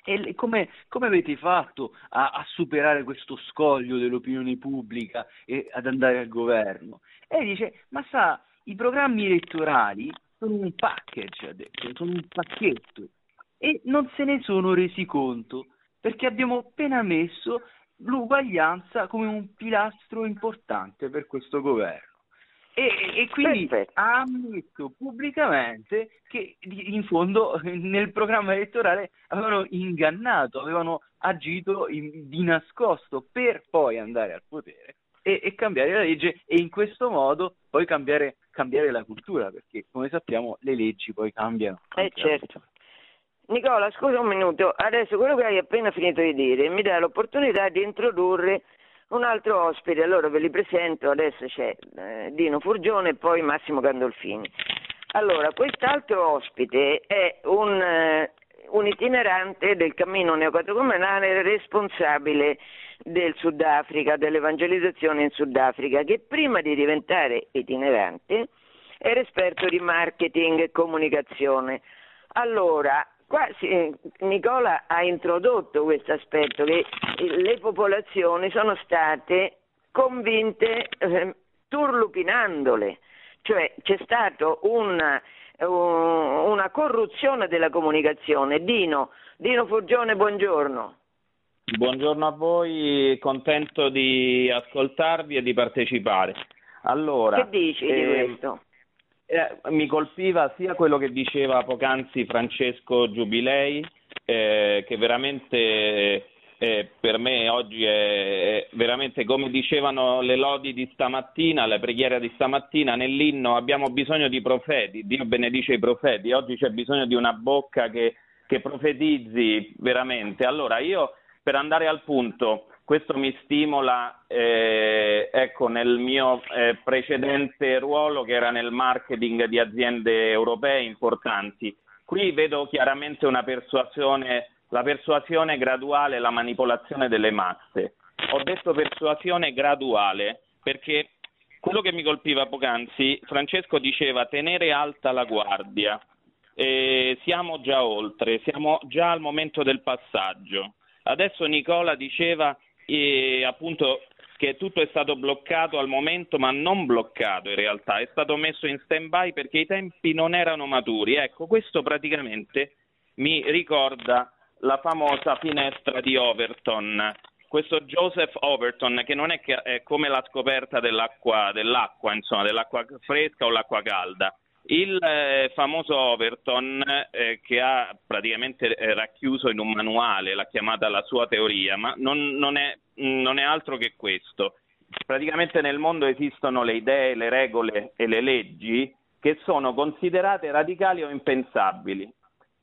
E come, come avete fatto a, a, superare questo scoglio dell'opinione pubblica e ad andare al governo? E dice, ma sa, i programmi elettorali sono un package, ha detto, sono un pacchetto e non se ne sono resi conto perché abbiamo appena messo l'uguaglianza come un pilastro importante per questo governo. E, e quindi Perfetto. ha ammesso pubblicamente che in fondo nel programma elettorale avevano ingannato, avevano agito in, di nascosto per poi andare al potere e, e, cambiare la legge e in questo modo poi cambiare, cambiare la cultura, perché come sappiamo le leggi poi cambiano. Eh certo. Nicola, scusa un minuto, adesso quello che hai appena finito di dire mi dà l'opportunità di introdurre un altro ospite, allora ve li presento, adesso c'è eh, Dino Furgione e poi Massimo Gandolfini. Allora, quest'altro ospite è un, eh, un itinerante del cammino neocatecumenale responsabile del Sudafrica, dell'evangelizzazione in Sudafrica, che prima di diventare itinerante era esperto di marketing e comunicazione. Allora, Qua sì, Nicola ha introdotto questo aspetto che le popolazioni sono state convinte eh, turlupinandole, cioè c'è stata una, una corruzione della comunicazione. Dino, Dino Furgione, buongiorno. Buongiorno a voi, contento di ascoltarvi e di partecipare. Allora, che dici eh, di questo? Eh, mi colpiva sia quello che diceva poc'anzi Francesco Giubilei, eh, che veramente eh, per me oggi è, veramente come dicevano le lodi di stamattina, la preghiera di stamattina nell'inno, abbiamo bisogno di profeti, Dio benedice i profeti, oggi c'è bisogno di una bocca che, che profetizzi veramente. Allora io per andare al punto, questo mi stimola eh, ecco, nel mio eh, precedente ruolo che era nel marketing di aziende europee importanti. Qui vedo chiaramente una persuasione, la persuasione graduale e la manipolazione delle masse. Ho detto persuasione graduale perché quello che mi colpiva poc'anzi, Francesco diceva tenere alta la guardia. Eh, siamo già oltre, siamo già al momento del passaggio. Adesso Nicola diceva eh, appunto che tutto è stato bloccato al momento, ma non bloccato in realtà, è stato messo in stand-by perché i tempi non erano maturi. Ecco, questo praticamente mi ricorda la famosa finestra di Overton. Questo Joseph Overton, che non è, che, è come la scoperta dell'acqua, dell'acqua, insomma, dell'acqua fresca o l'acqua calda, il eh, famoso Overton, eh, che ha praticamente eh, racchiuso in un manuale, l'ha chiamata la sua teoria, ma non, non, è, non è altro che questo. Praticamente nel mondo esistono le idee, le regole e le leggi che sono considerate radicali o impensabili.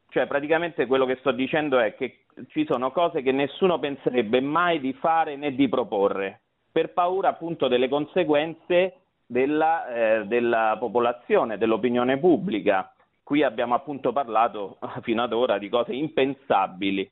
Cioè, praticamente quello che sto dicendo è che ci sono cose che nessuno penserebbe mai di fare né di proporre, per paura appunto delle conseguenze della, eh, della popolazione, dell'opinione pubblica. Qui abbiamo appunto parlato [LAUGHS] fino ad ora di cose impensabili.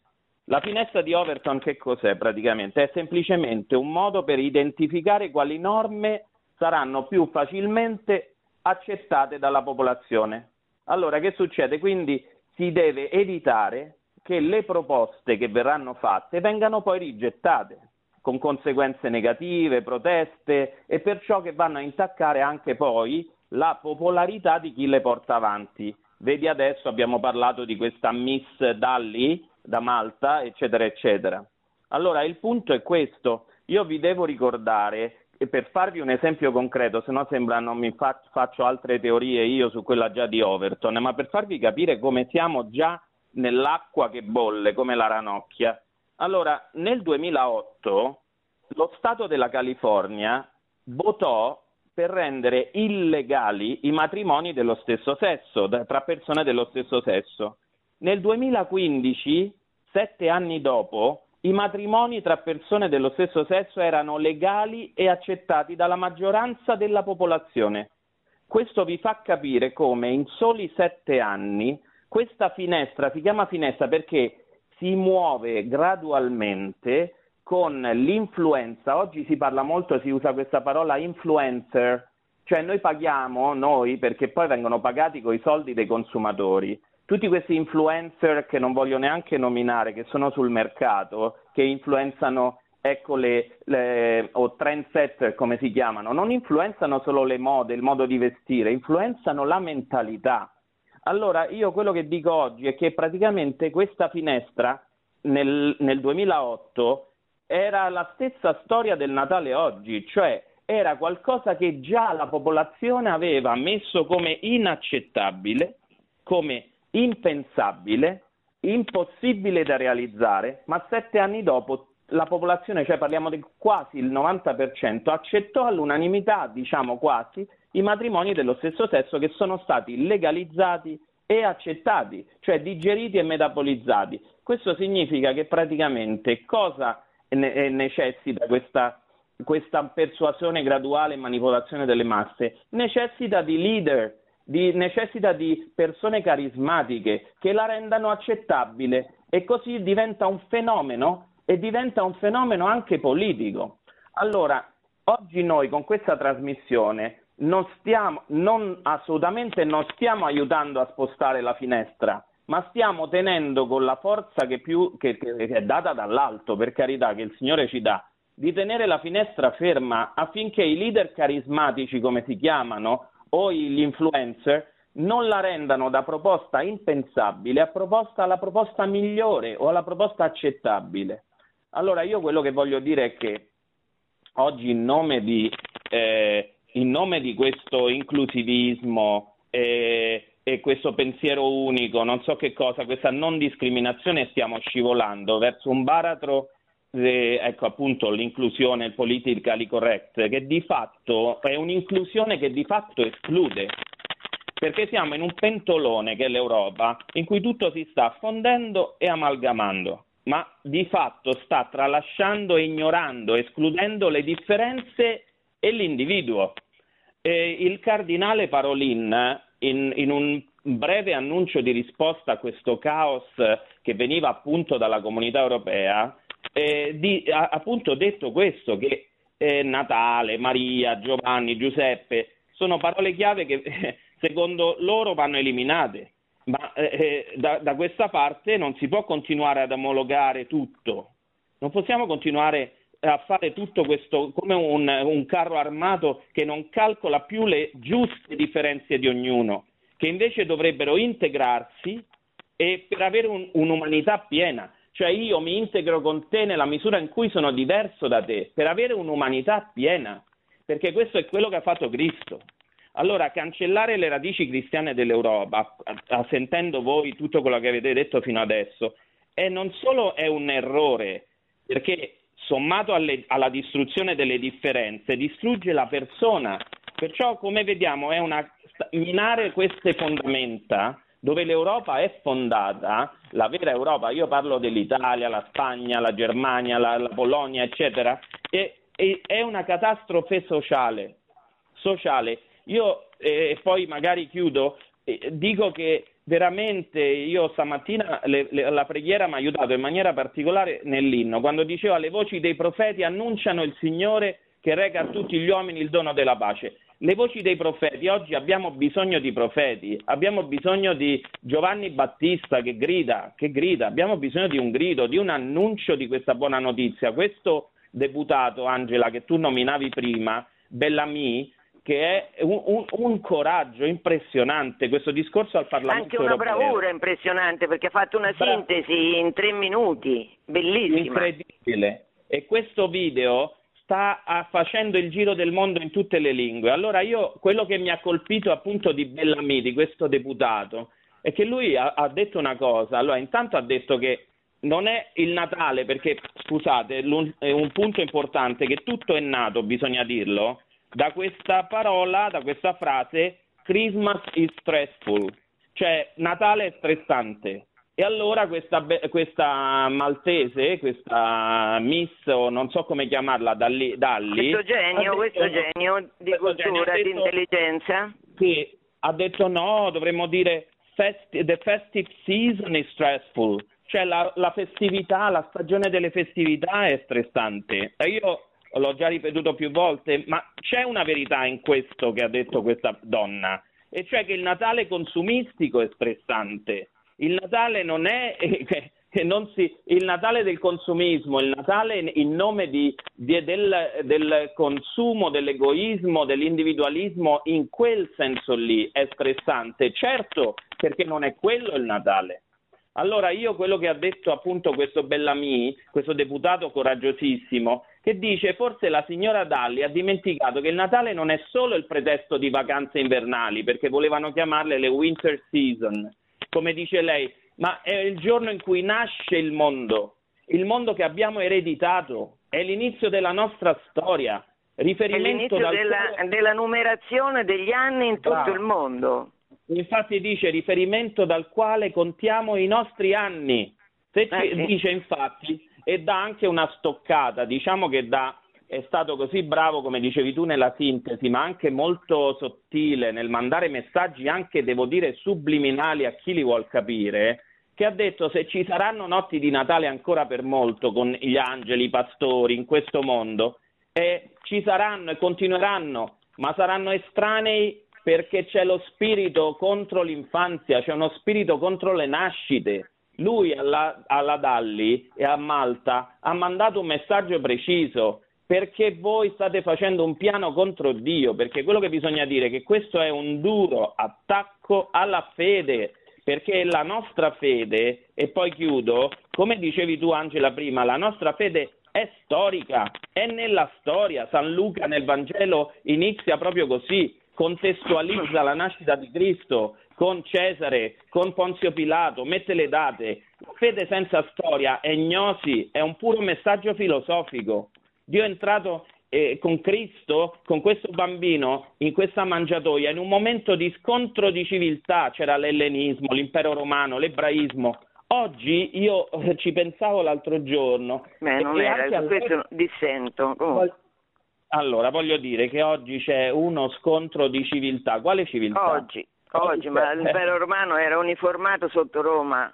La finestra di Overton che cos'è praticamente? È semplicemente un modo per identificare quali norme saranno più facilmente accettate dalla popolazione. Allora che succede? Quindi si deve evitare che le proposte che verranno fatte vengano poi rigettate con conseguenze negative, proteste e perciò che vanno a intaccare anche poi la popolarità di chi le porta avanti. Vedi adesso abbiamo parlato di questa Miss Dalli da Malta, eccetera, eccetera. Allora il punto è questo, io vi devo ricordare, e per farvi un esempio concreto, se no sembra non mi fa, faccio altre teorie io su quella già di Overton, ma per farvi capire come siamo già nell'acqua che bolle, come la ranocchia, allora, nel 2008 lo Stato della California votò per rendere illegali i matrimoni dello stesso sesso, tra persone dello stesso sesso. Nel 2015, sette anni dopo, i matrimoni tra persone dello stesso sesso erano legali e accettati dalla maggioranza della popolazione. Questo vi fa capire come in soli sette anni questa finestra si chiama finestra perché si muove gradualmente con l'influenza. Oggi si parla molto, si usa questa parola influencer, cioè noi paghiamo, noi, perché poi vengono pagati con i soldi dei consumatori. Tutti questi influencer che non voglio neanche nominare, che sono sul mercato, che influenzano ecco le, le, o trendsetter come si chiamano, non influenzano solo le mode, il modo di vestire, influenzano la mentalità. Allora io quello che dico oggi è che praticamente questa finestra nel, nel 2008 era la stessa storia del Natale oggi, cioè era qualcosa che già la popolazione aveva messo come inaccettabile, come impensabile, impossibile da realizzare, ma sette anni dopo la popolazione, cioè parliamo di quasi il 90%, accettò all'unanimità, diciamo quasi, i matrimoni dello stesso sesso che sono stati legalizzati e accettati, cioè digeriti e metabolizzati. Questo significa che praticamente cosa ne- necessita questa, questa persuasione graduale e manipolazione delle masse? Necessita di leader, di, necessita di persone carismatiche che la rendano accettabile e così diventa un fenomeno e diventa un fenomeno anche politico. Allora, oggi noi con questa trasmissione non stiamo, non, assolutamente non stiamo aiutando a spostare la finestra, ma stiamo tenendo con la forza che, più, che, che, è data dall'alto, per carità, che il Signore ci dà, di tenere la finestra ferma affinché i leader carismatici, come si chiamano, o gli influencer, non la rendano da proposta impensabile a proposta alla proposta migliore o alla proposta accettabile. Allora io quello che voglio dire è che oggi in nome di eh, in nome di questo inclusivismo e, e, questo pensiero unico, non so che cosa, questa non discriminazione, stiamo scivolando verso un baratro eh, ecco appunto l'inclusione, il politically correct, che di fatto è un'inclusione che di fatto esclude, perché siamo in un pentolone che è l'Europa, in cui tutto si sta fondendo e amalgamando, ma di fatto sta tralasciando e ignorando, escludendo le differenze e l'individuo. Eh, il cardinale Parolin, in, in un breve annuncio di risposta a questo caos che veniva appunto dalla comunità europea, eh, di, ha appunto detto questo, che eh, Natale, Maria, Giovanni, Giuseppe sono parole chiave che [LAUGHS] secondo loro vanno eliminate, ma eh, eh, da, da questa parte non si può continuare ad omologare tutto, non possiamo continuare a fare tutto questo come un, un, carro armato che non calcola più le giuste differenze di ognuno, che invece dovrebbero integrarsi e per avere un, un'umanità piena. Cioè io mi integro con te nella misura in cui sono diverso da te, per avere un'umanità piena, perché questo è quello che ha fatto Cristo. Allora, cancellare le radici cristiane dell'Europa, sentendo voi tutto quello che avete detto fino adesso, è non solo è un errore, perché sommato alle, alla distruzione delle differenze, distrugge la persona. Perciò, come vediamo, è una, minare queste fondamenta dove l'Europa è fondata, la vera Europa, io parlo dell'Italia, la Spagna, la Germania, la, la Polonia, eccetera, è, è, è, una catastrofe sociale. sociale. Io, eh, poi magari chiudo, eh, dico che veramente io stamattina le, le, la preghiera mi ha aiutato in maniera particolare nell'inno, quando diceva le voci dei profeti annunciano il Signore che reca a tutti gli uomini il dono della pace le voci dei profeti, oggi abbiamo bisogno di profeti, abbiamo bisogno di Giovanni Battista che grida, che grida, abbiamo bisogno di un grido, di un annuncio di questa buona notizia. Questo deputato, Angela, che tu nominavi prima, Bellamy, che è un, un, un, coraggio impressionante questo discorso al Parlamento Anche una europeo. bravura impressionante perché ha fatto una Bra- sintesi in tre minuti, bellissima. Incredibile. E questo video sta facendo il giro del mondo in tutte le lingue. Allora io quello che mi ha colpito appunto di Bellamy, di questo deputato, è che lui ha, ha detto una cosa. Allora, intanto ha detto che non è il Natale, perché scusate, è un punto importante che tutto è nato, bisogna dirlo, da questa parola, da questa frase Christmas is stressful, cioè Natale è stressante. E allora questa, questa, maltese, questa miss, o non so come chiamarla, Dalli, Dalli questo genio, detto, questo genio di questo cultura, genio, di intelligenza, sì, ha detto no, dovremmo dire festi- the festive season is stressful, cioè la, la, festività, la stagione delle festività è stressante. Io l'ho già ripetuto più volte, ma c'è una verità in questo che ha detto questa donna, e cioè che il Natale consumistico è stressante il Natale non è [LAUGHS] non si, il Natale del consumismo, il Natale in nome di, di, del, del, consumo, dell'egoismo, dell'individualismo, in quel senso lì è stressante, certo perché non è quello il Natale. Allora io quello che ha detto appunto questo Bellamy, questo deputato coraggiosissimo, che dice forse la signora Dalli ha dimenticato che il Natale non è solo il pretesto di vacanze invernali, perché volevano chiamarle le winter season, come dice lei, ma è il giorno in cui nasce il mondo, il mondo che abbiamo ereditato, è l'inizio della nostra storia. Riferimento è l'inizio della, quale... della, numerazione degli anni in tutto Bravo. il mondo. Infatti dice riferimento dal quale contiamo i nostri anni. Se eh, sì. Dice infatti e dà anche una stoccata, diciamo che dà è stato così bravo, come dicevi tu, nella sintesi, ma anche molto sottile nel mandare messaggi anche, devo dire, subliminali a chi li vuol capire, che ha detto se ci saranno notti di Natale ancora per molto con gli angeli, i pastori in questo mondo, eh, ci saranno e continueranno, ma saranno estranei perché c'è lo spirito contro l'infanzia, c'è uno spirito contro le nascite. Lui alla, alla Dalli e a Malta ha mandato un messaggio preciso perché voi state facendo un piano contro Dio, perché quello che bisogna dire è che questo è un duro attacco alla fede, perché la nostra fede, e poi chiudo, come dicevi tu Angela prima, la nostra fede è storica, è nella storia, San Luca nel Vangelo inizia proprio così, contestualizza la nascita di Cristo con Cesare, con Ponzio Pilato, mette le date. fede senza storia è gnosi, è un puro messaggio filosofico. Dio è entrato eh, con Cristo, con questo bambino, in questa mangiatoia, in un momento di scontro di civiltà, c'era l'ellenismo, l'impero romano, l'ebraismo. Oggi io eh, ci pensavo l'altro giorno. Beh, non era, su questo al... dissento. Comunque. Allora, voglio dire che oggi c'è uno scontro di civiltà. Quale civiltà? Oggi, oggi, ma l'impero romano era uniformato sotto Roma.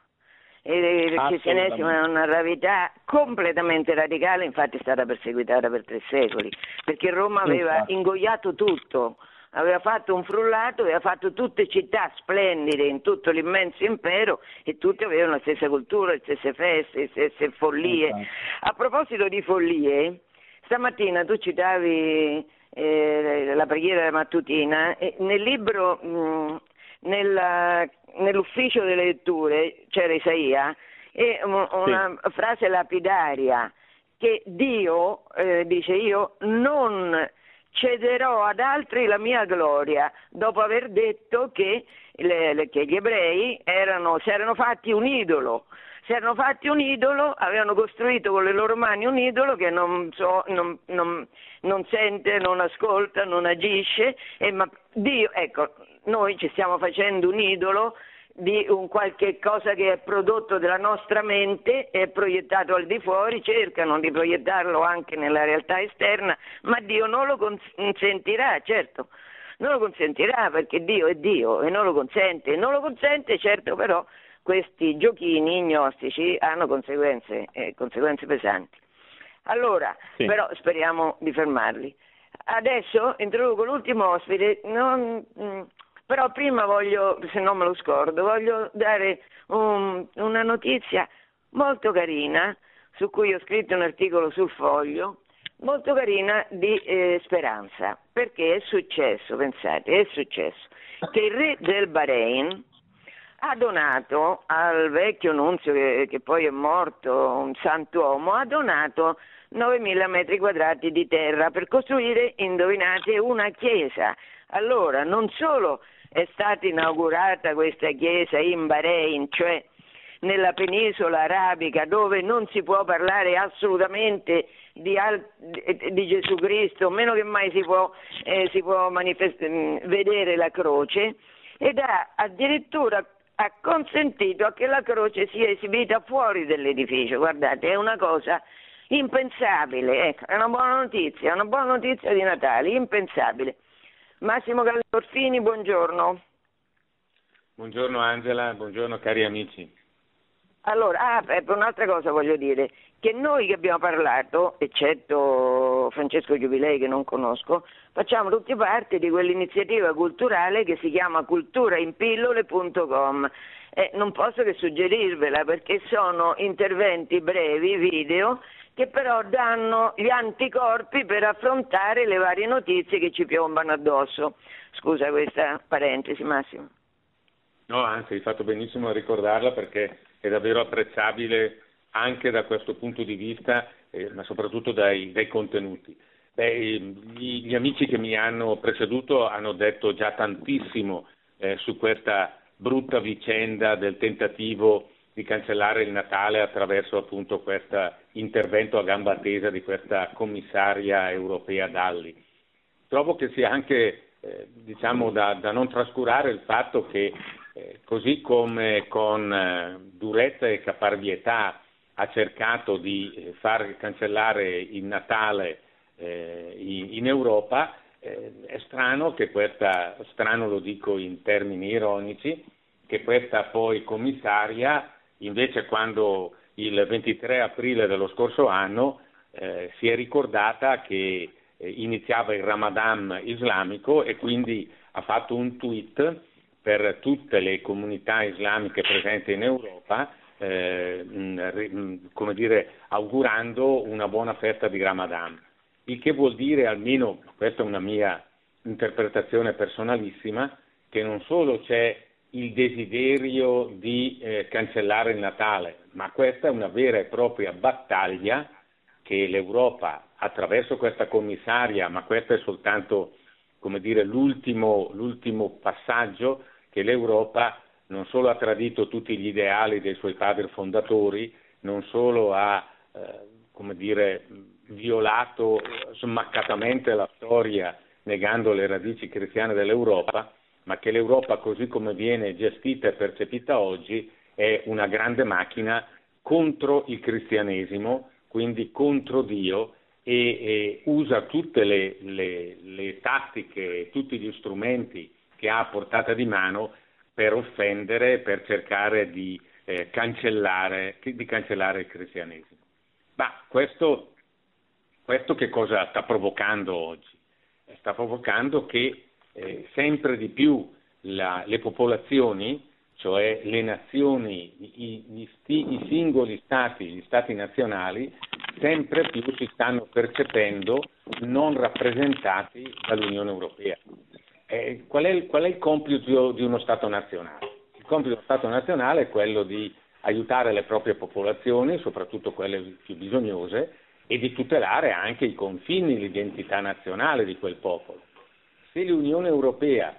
E il cristianesimo è una ravità completamente radicale, infatti è stata perseguitata per tre secoli, perché Roma aveva ingoiato tutto, aveva fatto un frullato, aveva fatto tutte città splendide in tutto l'immenso impero e tutte avevano la stessa cultura, le stesse feste, le stesse follie. A proposito di follie, stamattina tu citavi eh, la preghiera mattutina nel libro mh, nella, nell'ufficio delle letture c'era Isaia e una sì. frase lapidaria che Dio eh, dice io non cederò ad altri la mia gloria dopo aver detto che, le, le, che gli ebrei erano, si erano fatti un idolo si erano fatti un idolo, avevano costruito con le loro mani un idolo che non, so, non, non, non sente, non ascolta, non agisce, e, ma Dio, ecco, noi ci stiamo facendo un idolo di un qualche cosa che è prodotto dalla nostra mente e proiettato al di fuori, cercano di proiettarlo anche nella realtà esterna, ma Dio non lo consentirà, certo, non lo consentirà perché Dio è Dio e non lo consente, non lo consente certo però questi giochini gnostici hanno conseguenze, eh, conseguenze pesanti. Allora, sì. però speriamo di fermarli. Adesso introduco l'ultimo ospite, non, mm, però prima voglio, se non me lo scordo, voglio dare un, una notizia molto carina su cui ho scritto un articolo sul foglio, molto carina di eh, speranza, perché è successo, pensate, è successo che il re del Bahrain, ha donato al vecchio nunzio che, che poi è morto, un santuomo, ha donato 9.000 metri quadrati di terra per costruire, indovinate, una chiesa. Allora, non solo è stata inaugurata questa chiesa in Bahrain, cioè nella penisola arabica dove non si può parlare assolutamente di, al- di Gesù Cristo, meno che mai si può, eh, si può manifest- vedere la croce, ed ha addirittura ha consentito che la croce sia esibita fuori dell'edificio. Guardate, è una cosa impensabile, ecco, è una buona notizia, una buona notizia di Natale, impensabile. Massimo Gallorfini, buongiorno. Buongiorno Angela, buongiorno cari amici. Allora, ah, per un'altra cosa voglio dire, che noi che abbiamo parlato, eccetto Francesco Giubilei che non conosco, facciamo tutti parte di quell'iniziativa culturale che si chiama culturainpillole.com. Eh, non posso che suggerirvela perché sono interventi brevi, video, che però danno gli anticorpi per affrontare le varie notizie che ci piombano addosso. Scusa questa parentesi Massimo. No, anzi, hai fatto benissimo a ricordarla perché è davvero apprezzabile anche da questo punto di vista, eh, ma soprattutto dai, dai contenuti. Beh, gli, gli, amici che mi hanno preceduto hanno detto già tantissimo eh, su questa brutta vicenda del tentativo di cancellare il Natale attraverso appunto questo intervento a gamba tesa di questa commissaria europea Dalli. Trovo che sia anche eh, diciamo da, da, non trascurare il fatto che eh, così come con eh, durezza e caparbietà ha cercato di eh, far cancellare il Natale eh, in, in, Europa, eh, è strano che questa, strano lo dico in termini ironici, che questa poi commissaria invece quando il 23 aprile dello scorso anno eh, si è ricordata che iniziava il Ramadan islamico e quindi ha fatto un tweet per tutte le comunità islamiche presenti in Europa, eh, come dire, augurando una buona festa di Ramadan. Il che vuol dire, almeno questa è una mia interpretazione personalissima, che non solo c'è il desiderio di eh, cancellare il Natale, ma questa è una vera e propria battaglia che l'Europa attraverso questa commissaria, ma questo è soltanto dire, l'ultimo, l'ultimo passaggio che l'Europa non solo ha tradito tutti gli ideali dei suoi padri fondatori, non solo ha eh, dire, violato smaccatamente la storia negando le radici cristiane dell'Europa, ma che l'Europa così come viene gestita e percepita oggi è una grande macchina contro il cristianesimo, quindi contro Dio e, e usa tutte le, le, le tattiche, tutti gli strumenti che ha a portata di mano per offendere, per cercare di, eh, cancellare, di cancellare il cristianesimo. Ma questo, questo che cosa sta provocando oggi? Sta provocando che eh, sempre di più la, le popolazioni, cioè le nazioni, i, gli i singoli stati, gli stati nazionali, sempre più si stanno percependo non rappresentati dall'Unione Europea. Eh, qual, è, qual, è, il compito di uno Stato nazionale? Il compito di uno Stato nazionale è quello di aiutare le proprie popolazioni, soprattutto quelle più bisognose, e di tutelare anche i confini, l'identità nazionale di quel popolo. Se l'Unione Europea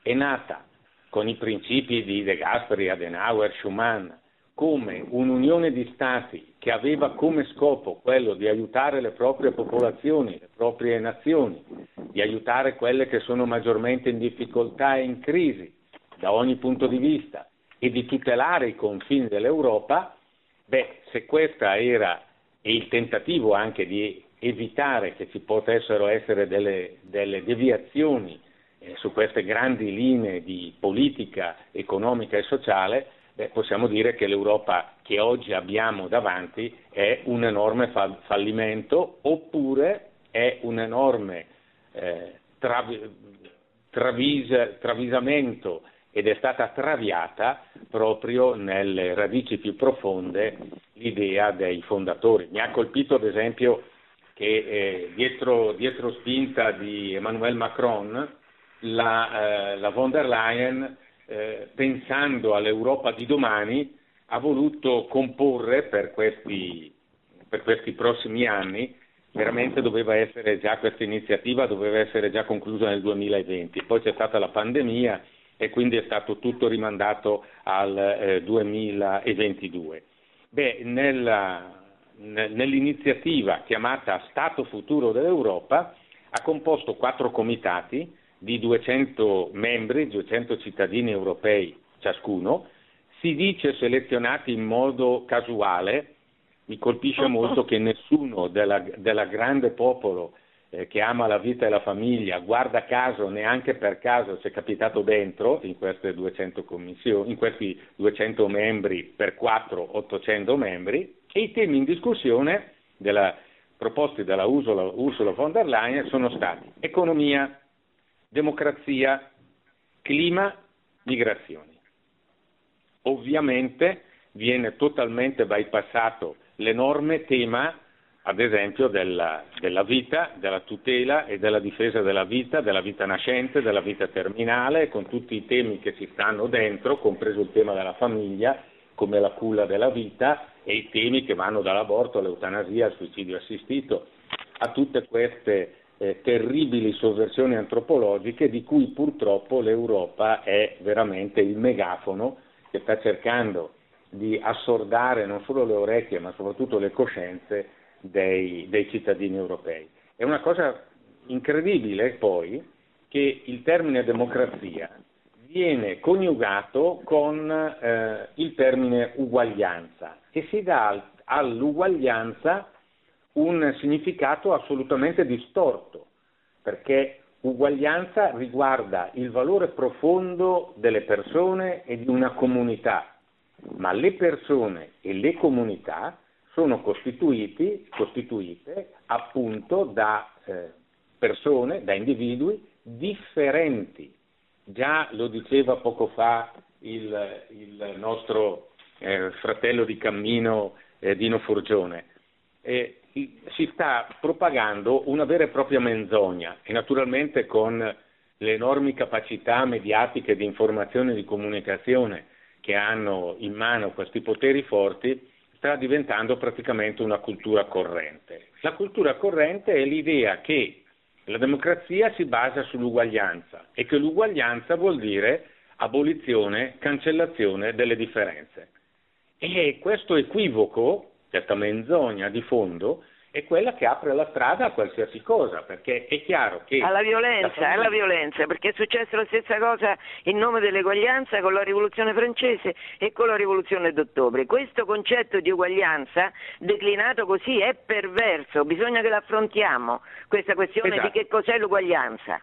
è nata con i principi di De Gasperi, Adenauer, Schumann, come un'unione di stati che aveva come scopo quello di aiutare le proprie popolazioni, le proprie nazioni, di aiutare quelle che sono maggiormente in difficoltà e in crisi da ogni punto di vista e di tutelare i confini dell'Europa, beh, se questa era il tentativo anche di evitare che ci potessero essere delle, delle deviazioni eh, su queste grandi linee di politica economica e sociale, beh, possiamo dire che l'Europa che oggi abbiamo davanti è un enorme fa- fallimento oppure è un enorme eh, trav- travis- travisamento ed è stata traviata proprio nelle radici più profonde l'idea dei fondatori. Mi ha colpito ad esempio che eh, dietro, dietro, spinta di Emmanuel Macron la, eh, la von der Leyen eh, pensando all'Europa di domani, ha voluto comporre per questi, per questi prossimi anni, veramente doveva essere già questa iniziativa, doveva essere già conclusa nel 2020, poi c'è stata la pandemia e quindi è stato tutto rimandato al eh, 2022. Beh, nella, nell'iniziativa chiamata Stato Futuro dell'Europa ha composto quattro comitati di 200 membri, 200 cittadini europei ciascuno, si dice selezionati in modo casuale, mi colpisce molto che nessuno della, grande popolo eh, che ama la vita e la famiglia, guarda caso, neanche per caso si è capitato dentro in, 200 in questi 200 membri per 4, 800 membri, e i temi in discussione della, proposti dalla Ursula, Ursula von der Leyen sono stati economia, democrazia, clima, migrazioni. Ovviamente viene totalmente bypassato l'enorme tema, ad esempio, della, della, vita, della tutela e della difesa della vita, della vita nascente, della vita terminale, con tutti i temi che ci stanno dentro, compreso il tema della famiglia, come la culla della vita e i temi che vanno dall'aborto all'eutanasia, al suicidio assistito, a tutte queste eh, terribili sovversioni antropologiche di cui purtroppo l'Europa è veramente il megafono che sta cercando di assordare non solo le orecchie ma soprattutto le coscienze dei, dei cittadini europei. È una cosa incredibile poi che il termine democrazia viene coniugato con eh, il termine uguaglianza e si dà all'uguaglianza un significato assolutamente distorto, perché uguaglianza riguarda il valore profondo delle persone e di una comunità, ma le persone e le comunità sono costituite appunto da eh, persone, da individui differenti. Già lo diceva poco fa il, il nostro eh, fratello di cammino eh, Dino Forgione. Eh, si sta propagando una vera e propria menzogna e naturalmente con le enormi capacità mediatiche di informazione e di comunicazione che hanno in mano questi poteri forti, sta diventando praticamente una cultura corrente. La cultura corrente è l'idea che la democrazia si basa sull'uguaglianza e che l'uguaglianza vuol dire abolizione, cancellazione delle differenze. E questo equivoco, questa menzogna di fondo, è quella che apre la strada a qualsiasi cosa, perché è chiaro che... Alla violenza, famiglia... alla violenza, perché è successa la stessa cosa in nome dell'eguaglianza con la rivoluzione francese e con la rivoluzione d'ottobre. Questo concetto di uguaglianza declinato così è perverso, bisogna che l'affrontiamo, questa questione esatto. di che cos'è l'uguaglianza.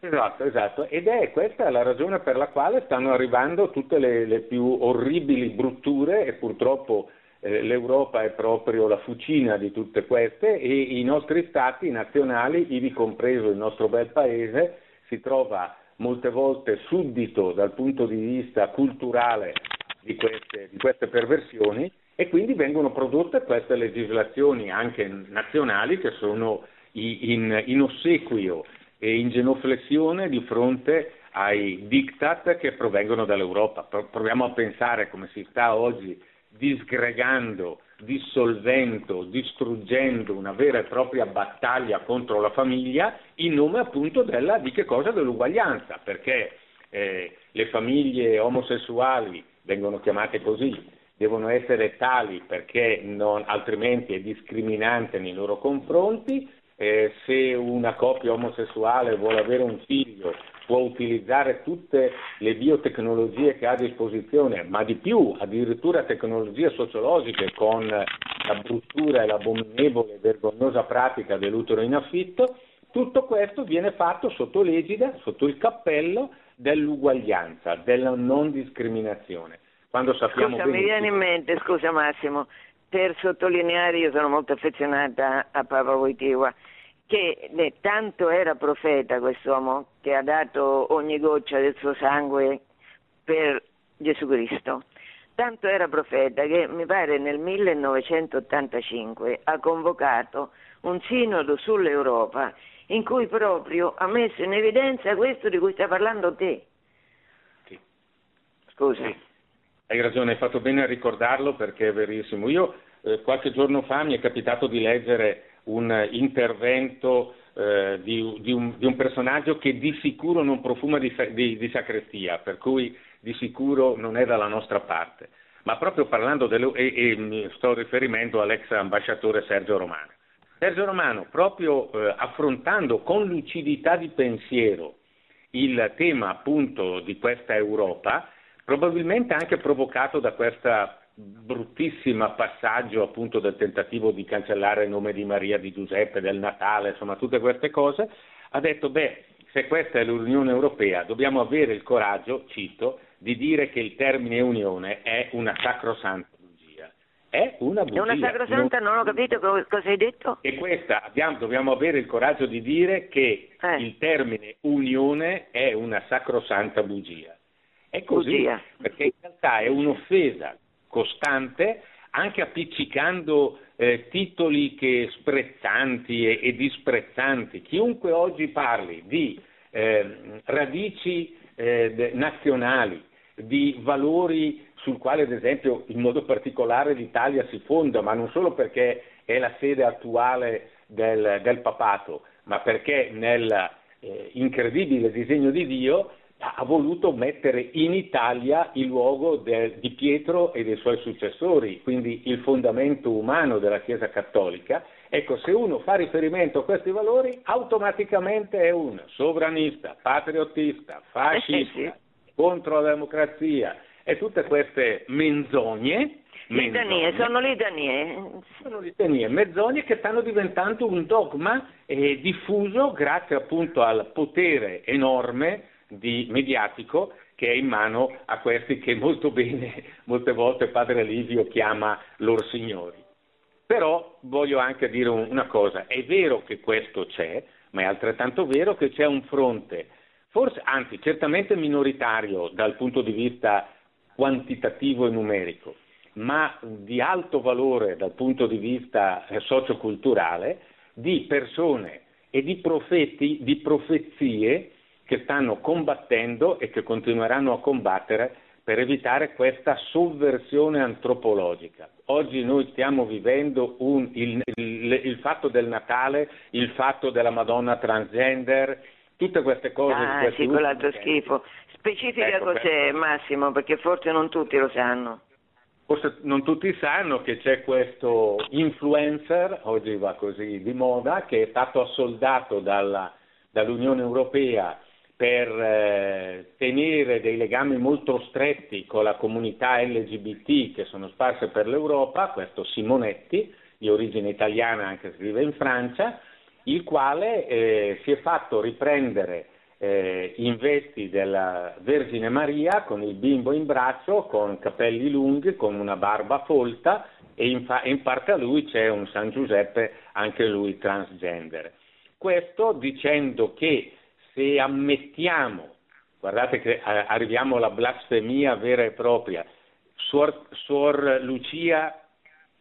Esatto, esatto, ed è questa la ragione per la quale stanno arrivando tutte le, le più orribili brutture e purtroppo l'Europa è proprio la fucina di tutte queste e i nostri stati nazionali, ivi compreso il nostro bel paese, si trova molte volte suddito dal punto di vista culturale di queste, di queste perversioni e quindi vengono prodotte queste legislazioni anche nazionali che sono in, in ossequio e in genuflessione di fronte ai diktat che provengono dall'Europa. Proviamo a pensare come si sta oggi disgregando, dissolvendo, distruggendo una vera e propria battaglia contro la famiglia in nome appunto della, di che cosa? Dell'uguaglianza, perché eh, le famiglie omosessuali vengono chiamate così, devono essere tali perché non, altrimenti è discriminante nei loro confronti, eh, se una coppia omosessuale vuole avere un figlio può utilizzare tutte le biotecnologie che ha a disposizione, ma di più, addirittura tecnologie sociologiche con la bruttura e l'abominevole e vergognosa pratica dell'utero in affitto, tutto questo viene fatto sotto l'egida, sotto il cappello dell'uguaglianza, della non discriminazione. Quando sappiamo scusa, mi viene in mente, scusa Massimo, per sottolineare, io sono molto affezionata a Papa Wojtyła, che beh, tanto era profeta quest'uomo che ha dato ogni goccia del suo sangue per Gesù Cristo. Tanto era profeta che mi pare nel 1985 ha convocato un sinodo sull'Europa in cui proprio ha messo in evidenza questo di cui stai parlando te. Sì. Scusa. Sì. Hai ragione, hai fatto bene a ricordarlo perché è verissimo. Io eh, qualche giorno fa mi è capitato di leggere un intervento eh, di, di, un, di, un, personaggio che di sicuro non profuma di, di, sacrestia, per cui di sicuro non è dalla nostra parte. Ma proprio parlando dello, e, e sto riferendo all'ex ambasciatore Sergio Romano. Sergio Romano, proprio eh, affrontando con lucidità di pensiero il tema appunto di questa Europa, probabilmente anche provocato da questa bruttissimo passaggio appunto del tentativo di cancellare il nome di Maria, di Giuseppe, del Natale, insomma tutte queste cose, ha detto beh, se questa è l'Unione Europea dobbiamo avere il coraggio, cito, di dire che il termine Unione è una sacrosanta bugia. È una bugia. È una sacrosanta, non, non ho capito cosa hai detto. E questa, abbiamo, dobbiamo avere il coraggio di dire che eh. il termine Unione è una sacrosanta bugia. È così, bugia. perché in realtà è un'offesa costante, anche appiccicando eh, titoli che sprezzanti e, e, disprezzanti. Chiunque oggi parli di eh, radici eh, nazionali, di valori sul quale ad esempio in modo particolare l'Italia si fonda, ma non solo perché è la sede attuale del, del papato, ma perché nel eh, incredibile disegno di Dio ha voluto mettere in Italia il luogo de, di Pietro e dei suoi successori, quindi il fondamento umano della Chiesa Cattolica. Ecco, se uno fa riferimento a questi valori, automaticamente è un sovranista, patriottista, fascista, contro la democrazia e tutte queste menzogne. Litanie, sono litanie. Sono litanie, menzogne che stanno diventando un dogma eh, diffuso grazie appunto al potere enorme di mediatico che è in mano a questi che molto bene molte volte padre Livio chiama loro signori. Però voglio anche dire una cosa, è vero che questo c'è, ma è altrettanto vero che c'è un fronte, forse, anzi certamente minoritario dal punto di vista quantitativo e numerico, ma di alto valore dal punto di vista eh, socioculturale, di persone e di profeti, di profezie che stanno combattendo e che continueranno a combattere per evitare questa sovversione antropologica. Oggi noi stiamo vivendo un, il, il, il, fatto del Natale, il fatto della Madonna transgender, tutte queste cose. Ah, sì, quell'altro schifo. Specifica Ecco, cos'è per- Massimo, perché forse non tutti lo sanno. Forse non tutti sanno che c'è questo influencer, oggi va così di moda, che è stato assoldato dalla- dall'Unione Europea per eh, tenere dei legami molto stretti con la comunità LGBT che sono sparse per l'Europa, questo Simonetti, di origine italiana anche se vive in Francia, il quale eh, si è fatto riprendere eh, in vesti della Vergine Maria con il bimbo in braccio, con capelli lunghi, con una barba folta e in, fa- in parte a lui c'è un San Giuseppe, anche lui transgender. Questo dicendo che se ammettiamo, guardate che eh, arriviamo alla blasfemia vera e propria, Suor, Suor Lucia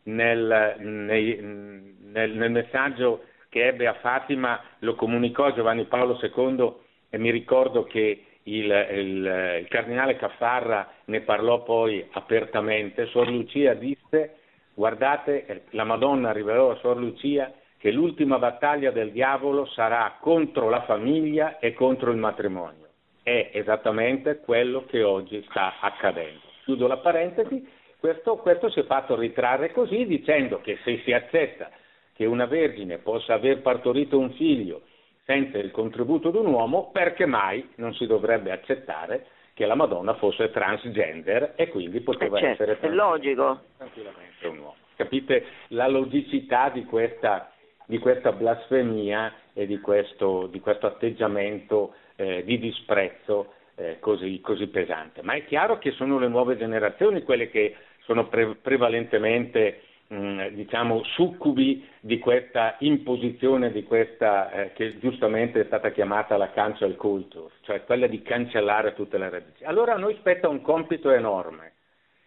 nel, nei- nel- nel messaggio che ebbe a Fatima lo comunicò Giovanni Paolo II e mi ricordo che il, il- il cardinale Caffarra ne parlò poi apertamente. Suor Lucia disse, guardate, la Madonna rivelò a Suor Lucia che l'ultima battaglia del diavolo sarà contro la famiglia e contro il matrimonio. È esattamente quello che oggi sta accadendo. Chiudo la parentesi, questo, questo si è fatto ritrarre così dicendo che se si accetta che una vergine possa aver partorito un figlio senza il contributo di un uomo, perché mai non si dovrebbe accettare che la Madonna fosse transgender e quindi poteva Eh, certo, essere è logico. tranquillamente un uomo. Capite la logicità di questa, di questa blasfemia e di questo, di questo atteggiamento eh, di disprezzo eh, così, così pesante. Ma è chiaro che sono le nuove generazioni quelle che sono pre- prevalentemente mh, diciamo, succubi di questa imposizione, di questa, eh, che giustamente è stata chiamata la cancel culture, cioè quella di cancellare tutte le radici. Allora a noi spetta un compito enorme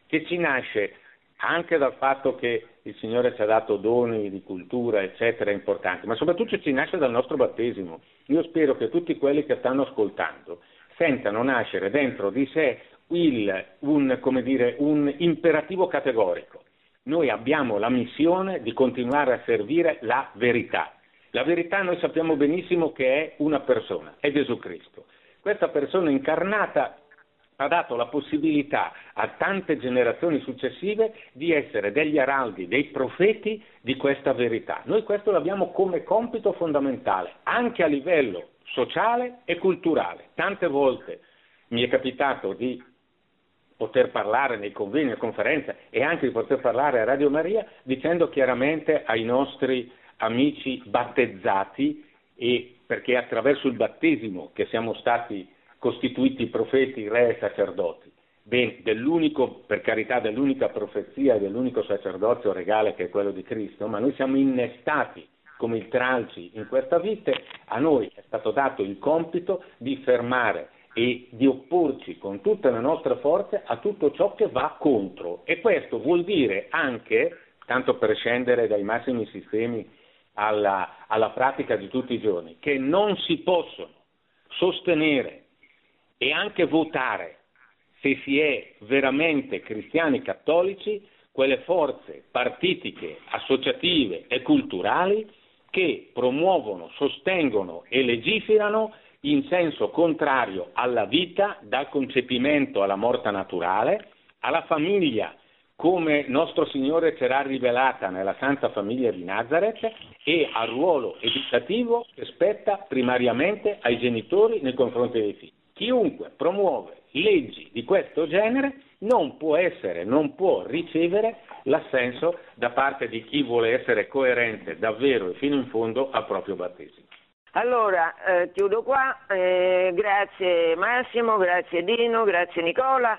che ci nasce anche dal fatto che il Signore ci ha dato doni di cultura, eccetera, importanti, ma soprattutto ci nasce dal nostro battesimo. Io spero che tutti quelli che stanno ascoltando sentano nascere dentro di sé il- un, dire, un imperativo categorico. Noi abbiamo la missione di continuare a servire la verità. La verità noi sappiamo benissimo che è una persona, è Gesù Cristo. Questa persona incarnata ha dato la possibilità a tante generazioni successive di essere degli araldi, dei profeti di questa verità. Noi questo l'abbiamo come compito fondamentale, anche a livello sociale e culturale. Tante volte mi è capitato di poter parlare nei convegni e conferenze e anche di poter parlare a Radio Maria dicendo chiaramente ai nostri amici battezzati e perché attraverso il battesimo che siamo stati costituiti profeti, re e sacerdoti. Dell'unico, per carità, dell'unica profezia e dell'unico sacerdozio regale che è quello di Cristo, ma noi siamo innestati come il tralci in questa vite, a noi è stato dato il compito di fermare e di opporci con tutte le nostre forze a tutto ciò che va contro. E questo vuol dire anche, tanto per scendere dai massimi sistemi alla, alla pratica di tutti i giorni, che non si possono sostenere e anche votare se si è veramente cristiani cattolici quelle forze partitiche, associative e culturali che promuovono, sostengono e legiferano in senso contrario alla vita, dal concepimento alla morte naturale, alla famiglia come nostro Signore ce l'ha rivelata nella Santa Famiglia di Nazareth e al ruolo educativo che spetta primariamente ai genitori nei confronti dei figli. Chiunque promuove leggi di questo genere non può essere, non può ricevere l'assenso da parte di chi vuole essere coerente davvero e fino in fondo al proprio battesimo. Allora, eh, chiudo qua, eh, grazie Massimo, grazie Dino, grazie Nicola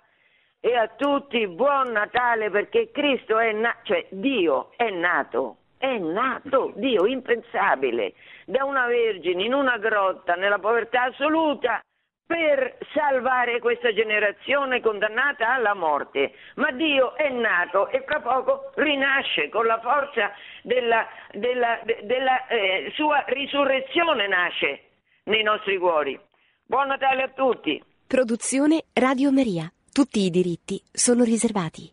e a tutti buon Natale perché Cristo è nato, cioè Dio è nato, è nato, Dio impensabile, da una vergine in una grotta nella povertà assoluta per salvare questa generazione condannata alla morte. Ma Dio è nato e fra poco rinasce con la forza della, della, de- della eh, sua risurrezione nasce nei nostri cuori. Buon Natale a tutti! Produzione Radio Maria. Tutti i diritti sono riservati.